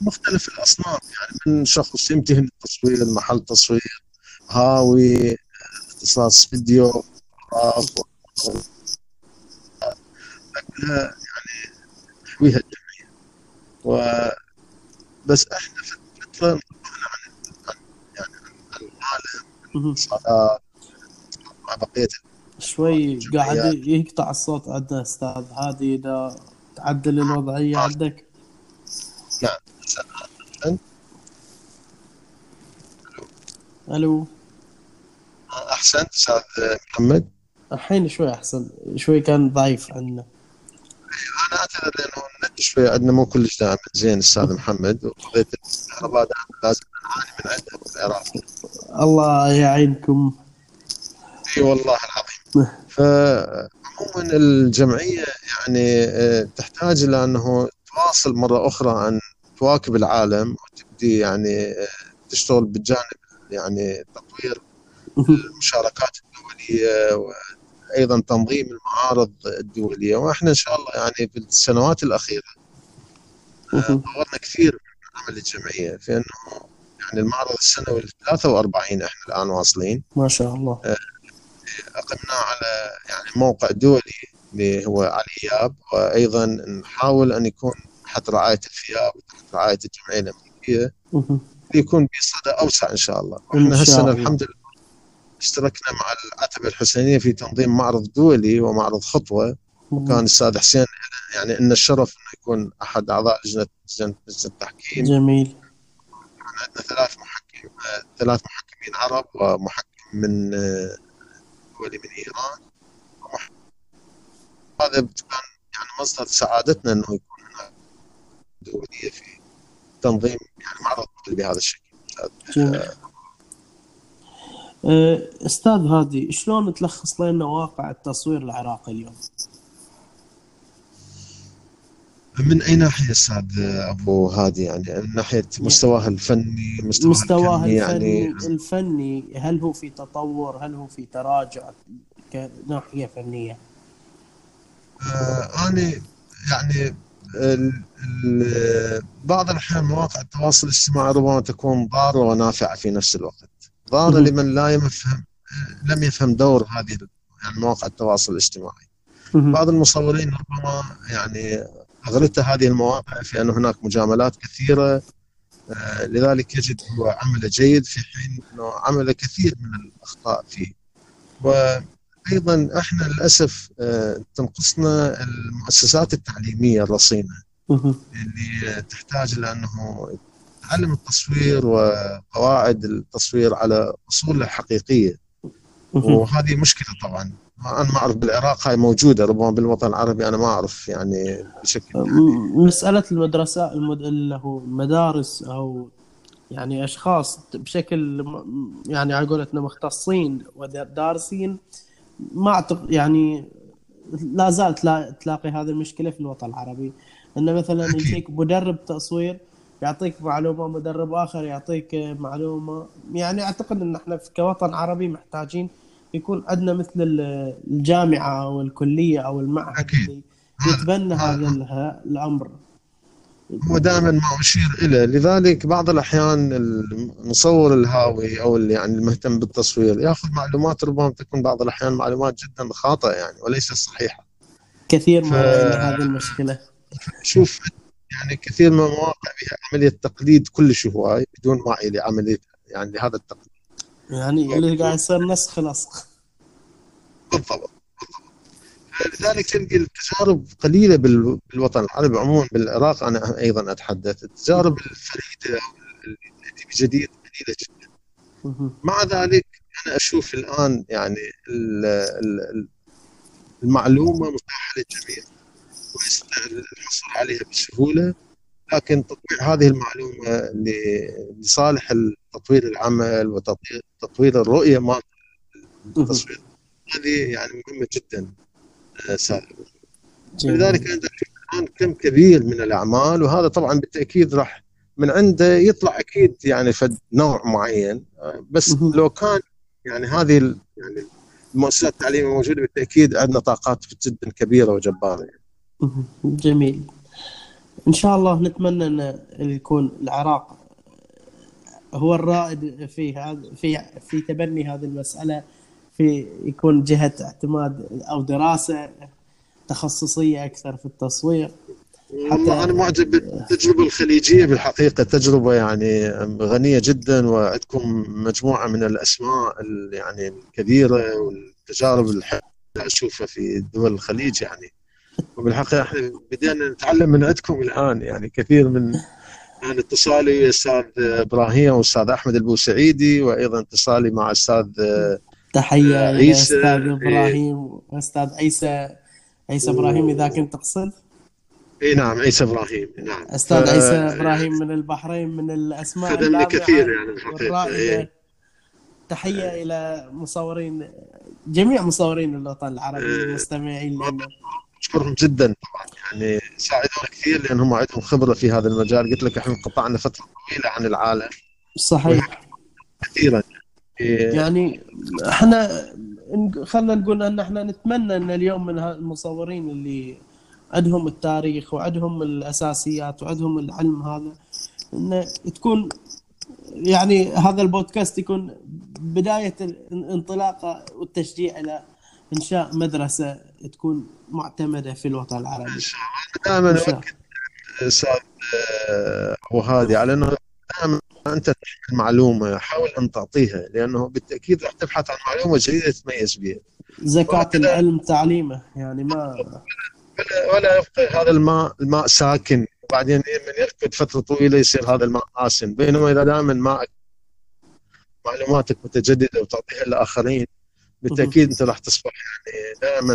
مختلف الأصناف. يعني من شخص يمتهن التصوير محل تصوير هاوي اختصاص فيديو فوتوغراف كلها يعني تحويها الجمعيه و بس إحنا في فتره انقطعنا عن عن- يعني عن العالم مع بقية شوي قاعد يقطع الصوت عندنا أستاذ. هذه إذا تعدل الوضعية عندك. نعم. ألو. أحسنت أستاذ محمد. الحين شوي أحسن. شوي كان ضعيف عندنا. أنا اعتذر لأنه النت شوي عندنا مو كلش دائما زين أستاذ محمد وقضيه الكهرباء لازم نعاني من عندها في العراق. الله يعينكم. إي والله العظيم. فعموما الجمعية يعني آه، تحتاج إلى أنه تواصل مرة أخرى ان تواكب العالم وتبدي يعني آه، تشتغل بالجانب يعني تطوير المشاركات الدولية وأيضا تنظيم المعارض الدولية. وإحنا إن شاء الله يعني في السنوات الأخيرة آه، طورنا كثير من عمل الجمعية في إنه يعني المعرض السنوي ال 43 إحنا الآن واصلين. ما شاء الله. أقمنا على يعني موقع دولي اللي هو على الاياب وأيضا نحاول أن يكون تحت رعاية الفياب وتحت رعاية الجمعية الأمريكية مهم. ليكون بصدى أوسع إن شاء الله. إحنا هالسنة. الحمد لله اشتركنا مع العتبه الحسينية في تنظيم معرض دولي ومعرض خطوة وكان الأستاذ حسين يعني إن الشرف إنه يكون أحد أعضاء لجنه لجنه التحكيم جميل عندنا ثلاث محكم ثلاث محكمين عرب ومحكم من دولي من إيران هذا كان يعني مصدر سعادتنا إنه يكون هناك دوليه في تنظيم يعني معرض بهذا الشكل أه، أستاذ هادي شلون تلخص لنا واقع التصوير العراقي اليوم؟ من أي ناحية أستاذ أبو هادي يعني من ناحية مستواه الفني مستواه, مستواه الفني الفني يعني الفني هل هو في تطور هل هو في تراجع كناحيه فنية؟ آه أنا يعني بعض الأحيان مواقع التواصل الاجتماعي ربما تكون ضارة ونافعة في نفس الوقت ضارة مهم. لمن لا يفهم لم يفهم دور هذه يعني مواقع التواصل الاجتماعي. بعض المصورين ربما يعني اغلته هذه المواقع في أن هناك مجاملات كثيرة آه، لذلك يجد هو عمل جيد في حين إنه عمل كثير من الأخطاء فيه وأيضا إحنا للأسف آه، تنقصنا المؤسسات التعليمية الرصينة. اللي تحتاج لأنه تعلم التصوير وقواعد التصوير على اصوله الحقيقيه. وهذه مشكلة طبعا أنا ما أعرف بالعراق هاي موجودة ربما بالوطن العربي أنا ما أعرف يعني بشكل م- مسألة المدرسة المد... اللي هو مدارس أو يعني أشخاص بشكل يعني على قولتنا مختصين ودارسين ما أعتقد يعني لا زالت لا تلاقي هذه المشكلة في الوطن العربي أن مثلا. يجيك مدرب تصوير يعطيك معلومة مدرب آخر يعطيك معلومة يعني أعتقد أن إحنا في- كوطن عربي محتاجين يكون عندنا مثل ال- الجامعة أو الكلية أو المعهد أكيد. اللي يتبنى هذا ال- الأمر هو دائما ما أشير إليه. لذلك بعض الأحيان المصور الهاوي أو اللي يعني المهتم بالتصوير يأخذ معلومات ربما تكون بعض الأحيان معلومات جدا خاطئة يعني وليست صحيحة. كثير ف- عندنا هذه المشكلة. شوف يعني كثير من المواقع فيها عملية تقليد كلش هواي بدون وعي لعملية يعني لهذا التقليد. يعني اللي قاعد يصير نسخ لصق بالضبط. لذلك تلقي التجارب قليلة بال- بالوطن العربي عموما بالعراق. أنا أيضا أتحدث. التجارب الفريدة اللي بجديد قليلة جدا. مع ذلك أنا أشوف الآن يعني ال- ال- المعلومة متاحة للجميع الحصول عليها بسهولة. لكن تطبيق هذه المعلومة لصالح تطوير العمل وتطوير تطوير الرؤية مال التصوير هذه يعني مهمة جدا. جميل. لذلك الآن كم كبير من الأعمال وهذا طبعا بالتأكيد راح من عنده يطلع أكيد يعني فد نوع معين بس. لو كان يعني هذه يعني المؤسسات التعليمية موجودة بالتأكيد عندنا طاقات جدا كبيرة وجبارة يعني. جميل إن شاء الله نتمنى إن يكون العراق هو الرائد في هذا في في تبني هذه المسألة في يكون جهة اعتماد أو دراسة تخصصية أكثر في التصوير. حتى- أنا معجب بالتجربة الخليجية بالحقيقة تجربة يعني غنية جدا وعندكم مجموعة من الأسماء ال- يعني الكبيرة والتجارب اللي أشوفها في دول الخليج يعني. وبالحقيقة إحنا بدينا نتعلم من عندكم الآن يعني كثير من أنا اتصالي الاستاذ إبراهيم والاستاذ أحمد البوسعيدي وأيضا اتصالي مع الاستاذ تحية عيسى، لاستاذ إيه. إبراهيم واستاذ عيسى عيسى إبراهيم إذا كنت تقصد إي نعم عيسى إبراهيم نعم أستاذ ف- عيسى إبراهيم من البحرين من الأسماء خدمني كثير يعني والرائدة. إيه. تحية إلى مصورين جميع مصورين الوطن العربي إيه. المستمعين لنا أشكرهم جدا طبعا يعني ساعدونا كثير لأن هم عندهم خبرة في هذا المجال قلت لك إحنا انقطعنا فترة طويلة عن العالم صحيح كثيرا إيه، يعني إحنا خلينا نقول أن إحنا نتمنى أن اليوم من المصورين اللي عندهم التاريخ وعندهم الأساسيات وعندهم العلم هذا إن تكون يعني هذا البودكاست يكون بداية الانطلاقه والتشجيع إلى إنشاء مدرسة تكون معتمدة في الوطن العربي. دائما إن شاء اؤكد أستاذ آه، أبو هادي على إنه دائما أنت تحمل معلومه حاول أن تعطيها لأنه بالتأكيد راح تبحث عن معلومة جديدة تتميز بها زكاة العلم تعليمه يعني ما ولا ولا يبقى هذا الماء الماء ساكن. وبعدين من يركض فترة طويلة يصير هذا الماء آسن بينما إذا دائما ماءك معلوماتك متجددة وتعطيها للاخرين بالتأكيد أنت راح تصبح يعني دائما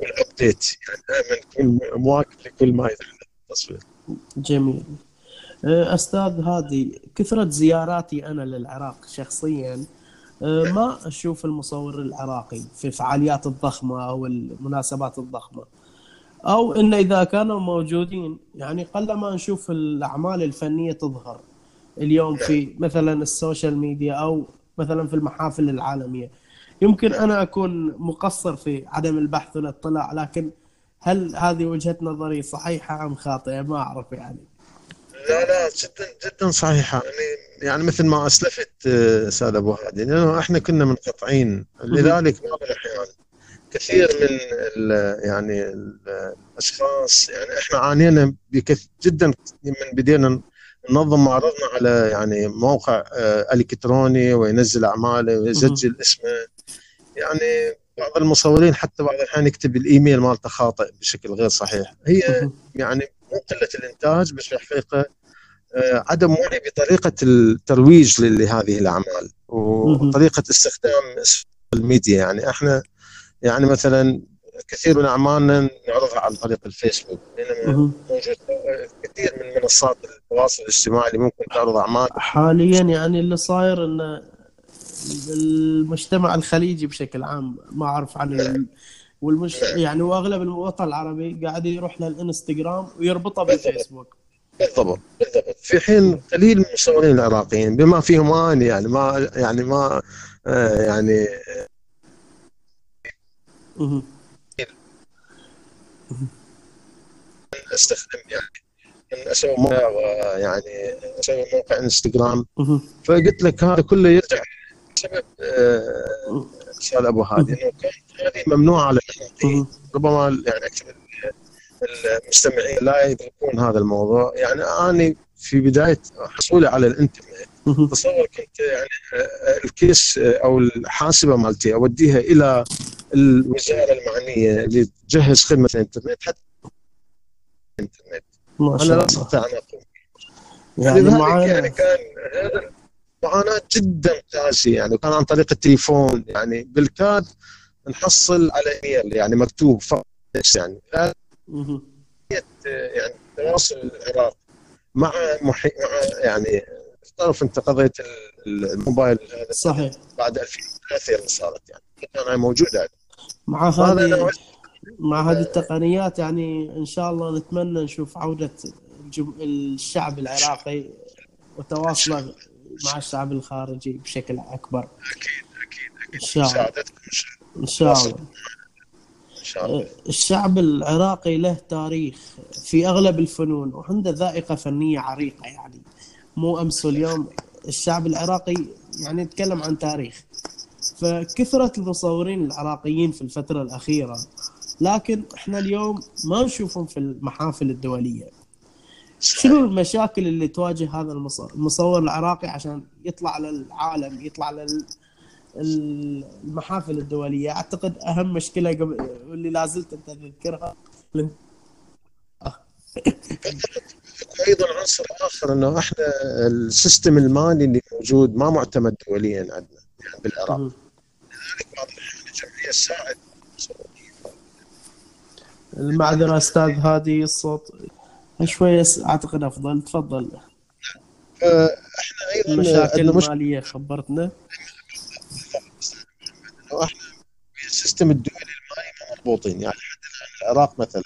يعني ابديت يعني دائما تكون مواكب لكل ما يتعلق بالتصوير جميل. أستاذ هادي كثرة زياراتي أنا للعراق شخصيا أه، ما أشوف المصور العراقي في الفعاليات الضخمة أو المناسبات الضخمة. أو إن إذا كانوا موجودين يعني قلما نشوف الأعمال الفنية تظهر اليوم في مثلا ال social media أو مثلا في المحافل العالمية. يمكن أنا أكون مقصر في عدم البحث والإطلاع لكن هل هذه وجهة نظري صحيحة أم خاطئة؟ ما أعرف يعني. لا لا جدا جدا صحيحة. يعني يعني مثل ما أسلفت آه، أستاذ أبو هادي لأنه إحنا كنا منقطعين. لذلك بعض الأحيان كثير من ال يعني ال الأشخاص يعني إحنا عانينا جدا من بدينا ننظم معرضنا على يعني موقع آه، إلكتروني وينزل أعماله ويسجل اسمه. يعني بعض المصورين حتى بعض الأحيان يكتب الإيميل مالته خاطئ بشكل غير صحيح. هي يعني قلة الإنتاج بس في الحقيقة آه، عدم وعي بطريقة الترويج لهذه الأعمال وطريقة استخدام الميديا يعني إحنا يعني مثلا كثير من أعمالنا نعرضها عن طريق الفيسبوك بينما. موجود كثير من منصات التواصل الاجتماعي اللي ممكن تعرض أعمال. حاليا يعني اللي صاير إن المجتمع الخليجي بشكل عام ما أعرف عن ال... والمش يعني واغلب الوطن العربي قاعد يروح للإنستغرام ويربطه بالفيسبوك بالضبط بالضبط في حين قليل من المصورين العراقيين بما فيهم اني يعني ما يعني ما آه، يعني. استخدم يعني أسوي موقع ويعني أسوي موقع إنستغرام. فقلت لك هذا كله يرجع بسبب سؤال أبو هادي. انه كانت هذه ممنوعة على. ربما يعني أكثر ال- المستمعين لا يدركون هذا الموضوع. يعني أنا في بداية حصولي على الإنترنت. تصور كنت يعني الكيس أو الحاسبة مالتي أوديها إلى الوزارة المعنية اللي تجهز خدمة الإنترنت حتى الإنترنت. ما أنا شاء لا الله. أستطيع أن أقوم. يعني يعني كان هذا معاناه جدا قاسيه يعني وكان عن طريق التليفون يعني بالكاد نحصل على إيميل يعني مكتوب فقط يعني. يعني تواصل العراق مع محي... مع يعني تعرف انت قضيه ال- الموبايل صحيح بعد 2003 اللي صارت يعني كانت موجوده مع هذه مع هذه التقنيات يعني إن شاء الله نتمنى نشوف عودة. الشعب العراقي وتواصله مع الشعب الخارجي بشكل أكبر. أكيد أكيد أكيد. شاء الله. مساعدتكم إن شاء الله. إن شاء الله. الشعب العراقي له تاريخ في أغلب الفنون وعنده ذائقة فنية عريقة يعني. مو أمس واليوم الشعب العراقي يعني يتكلم عن تاريخ. فكثرة المصورين العراقيين في الفترة الأخيرة لكن إحنا اليوم ما نشوفهم في المحافل الدولية. شنو المشاكل اللي تواجه هذا المصور, العراقي عشان يطلع للعالم يطلع لل المحافل الدولية أعتقد أهم مشكلة قبل واللي لازلت أنت تذكرها أيضا عنصر آخر إنه إحنا ال system المالي اللي موجود ما معتمد دوليا عندنا يعني بالعراق. لذلك بعض الأحيان الجمعية تساعد المصورين. المعذرة أستاذ هادي الصوت شوية أعتقد أفضل تفضل. فاحنا أيضا المشاكل عندنا مشكله المالية خبرتنا. انه إحنا ال system الدولي المالي ما مربوطين يعني عندنا العراق مثلا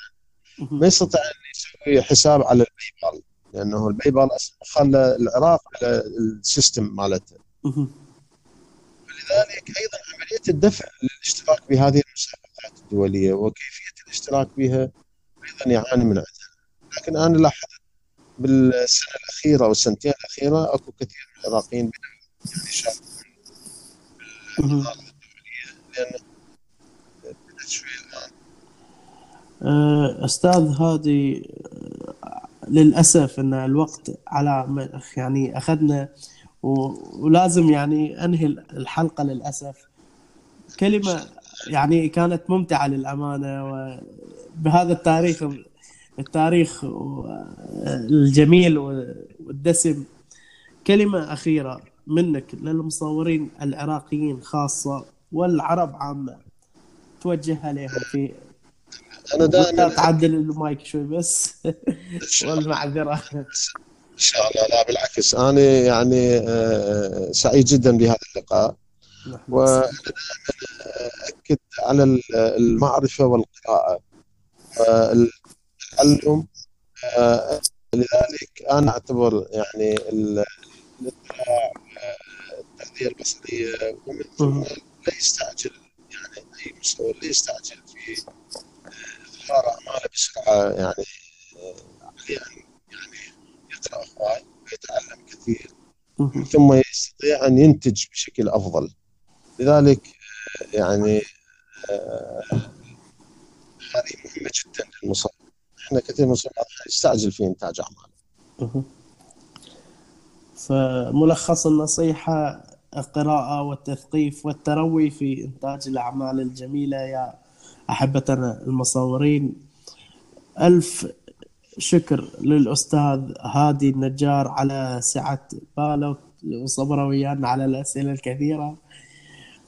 ما يستطيع أن يسوي حساب على ال PayPal لأنه ال PayPal خلى العراق على ال system مالته. مهم. لذلك أيضا عملية الدفع للاشتراك بهذه المسابقات الدولية وكيفية الاشتراك بها أيضا يعاني من عدم لكن أنا لاحظت بالسنة الأخيرة أو السنتين الأخيرة أكو كثير من العراقيين يعني شوي الآن. أه، أستاذ هادي أه، للأسف أن الوقت على يعني أخذنا و- ولازم يعني أنهي الحلقة للأسف. كلمة يعني كانت ممتعة للأمانة وبهذا التاريخ التاريخ الجميل والدسم. كلمة أخيرة منك للمصورين العراقيين خاصة والعرب عامة. توجهها لهم في أنا دائما تعدل المايك شوي بس. والمعذرة. إن شاء الله لا بالعكس. أنا يعني آه، سعيد جدا بهذا اللقاء. وأنا دائما اكد على المعرفة والقراءة. والتعلم آه، لذلك أنا أعتبر يعني ال- الاطلاع التغذيه البصريه ومن ثم لا يستعجل يعني أي مصور لا يستعجل في آه، إظهار أعماله بسرعة يعني آه، عليه ان يعني يقرأ هواي ويتعلم كثير. ثم يستطيع أن ينتج بشكل أفضل. لذلك يعني هذه مهمة جدا للمصور إحنا كثير من المصورين يستعجل في إنتاج أعماله. فملخص النصيحة القراءة والتثقيف والتروي في إنتاج الأعمال الجميلة يا أحبتنا المصورين. ألف شكر للأستاذ هادي النجار على سعة باله وصبره ويانا على الأسئلة الكثيرة.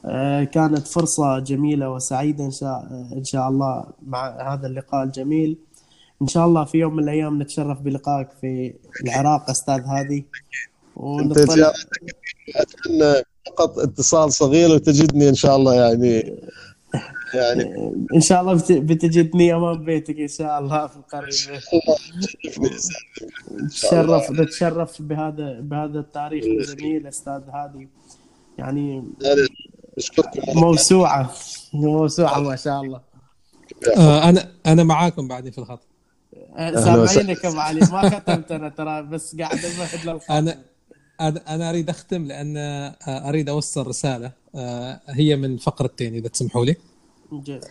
آه، كانت فرصة جميلة وسعيدة إن شاء إن شاء الله مع هذا اللقاء الجميل. إن شاء الله في يوم من الأيام نتشرف بلقائك في العراق أستاذ هادي. ونطلع أتمنى فقط اتصال صغير وتجدني إن شاء الله يعني يعني إن شاء الله بت- بتجدني أمام بيتك إن شاء الله في القريب. نتشرف نتشرف بهذا بهذا التاريخ الجميل أستاذ هادي. يعني موسوعة. موسوعة ما شاء الله. آه أنا أنا معاكم بعدين في الخط. سامعينك أبو علي. ما ختمت أنا ترى بس قاعد امهد للخاتم أنا أنا أنا أريد أختم لأن آه، أريد أوصل رسالة آه، هي من فقرتين إذا تسمحوا لي. جيد.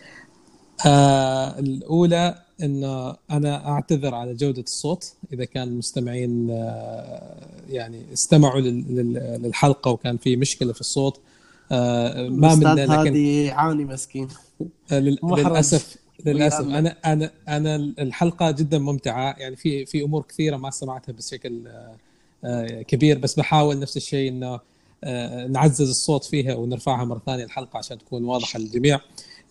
آه الأولى أن أنا أعتذر على جودة الصوت إذا كان المستمعين آه يعني استمعوا لل- لل- للحلقة وكان في مشكلة في الصوت آه ما منا الاستاذ لكن هادي يعاني مسكين. آه، لل- محرج. للأسف. للأسف ويانا. أنا أنا أنا الحلقة جدا ممتعة. يعني في في أمور كثيرة ما سمعتها بشكل آه، آه، كبير بس بحاول نفس الشيء إنه آه، نعزز الصوت فيها ونرفعها مرة ثانية الحلقة عشان تكون واضحة للجميع.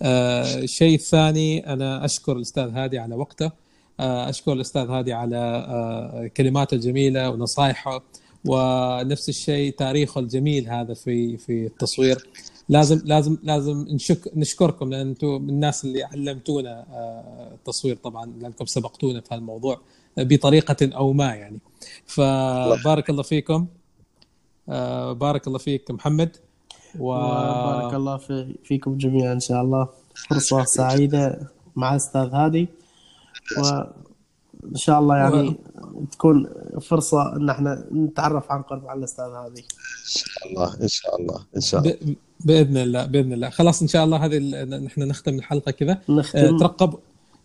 آه، الشيء الثاني أنا أشكر الأستاذ هادي على وقته. آه، أشكر الأستاذ هادي على آه، كلماته الجميلة ونصائحه ونفس الشيء تاريخه الجميل هذا في في التصوير. لازم لازم لازم نشك نشكركم لأن أنتم من الناس اللي علمتونا آه، التصوير طبعا لأنكم سبقتونا في هالموضوع بطريقة أو ما يعني. فبارك الله فيكم آه، بارك الله فيك محمد و... وبارك الله في فيكم جميعا إن شاء الله. فرصة سعيدة مع الأستاذ هادي وان شاء الله يعني تكون فرصة إن إحنا نتعرف عن قرب على الاستاذ هادي الله إن شاء الله إن شاء الله. ب... بإذن الله بإذن الله. خلاص إن شاء الله هذه ال- نحن نختم الحلقة كذا. آه، نختم ترقب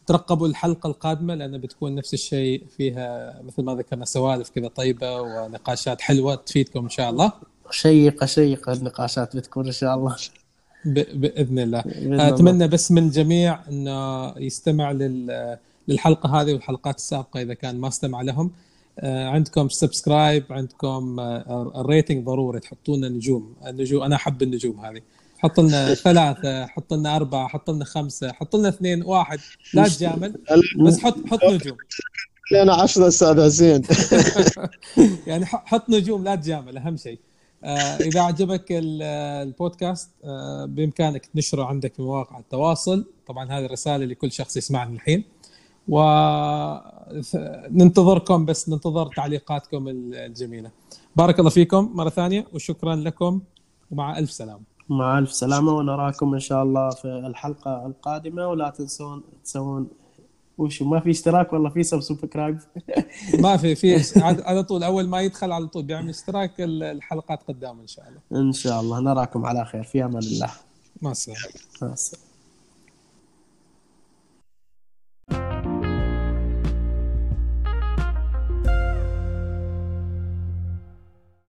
ترقبوا الحلقة القادمة لأن بتكون نفس الشيء فيها مثل ما ذكرنا سوالف كذا طيبة ونقاشات حلوة تفيدكم إن شاء الله. شيقة شيقة النقاشات بتكون إن شاء الله. ب- بإذن الله. بإذن الله. أتمنى بس من الجميع إنه يستمع لل للحلقة هذه والحلقات السابقة إذا كان ما استمع لهم. آه، عندكم subscribe عندكم آه، ال rating ضروري تحطوا لنا نجوم. النجوم أنا أحب النجوم هذه. حط لنا ثلاثة حط لنا أربعة حط لنا خمسة حط لنا اثنين واحد. لا تجامل بس حط حط نجوم. لنا 10 أستاذ حسين. يعني حط نجوم لا تجامل أهم شيء. آه إذا عجبك ال- البودكاست آه بإمكانك تنشره عندك في مواقع التواصل. طبعا هذه الرساله لكل شخص يسمعني الحين. وننتظركم بس ننتظر تعليقاتكم الجميلة. بارك الله فيكم مرة ثانية وشكرا لكم ومع ألف سلامه مع ألف سلامة ونراكم إن شاء الله في الحلقة القادمة. ولا تنسون تسوون وش ما في اشتراك والله في سبسكرايب ما في في على طول أول ما يدخل على طول بيعمل اشتراك الحلقات قدام إن شاء الله. إن شاء الله. نراكم على خير. في أمان الله. مع السلامة. مع السلامة.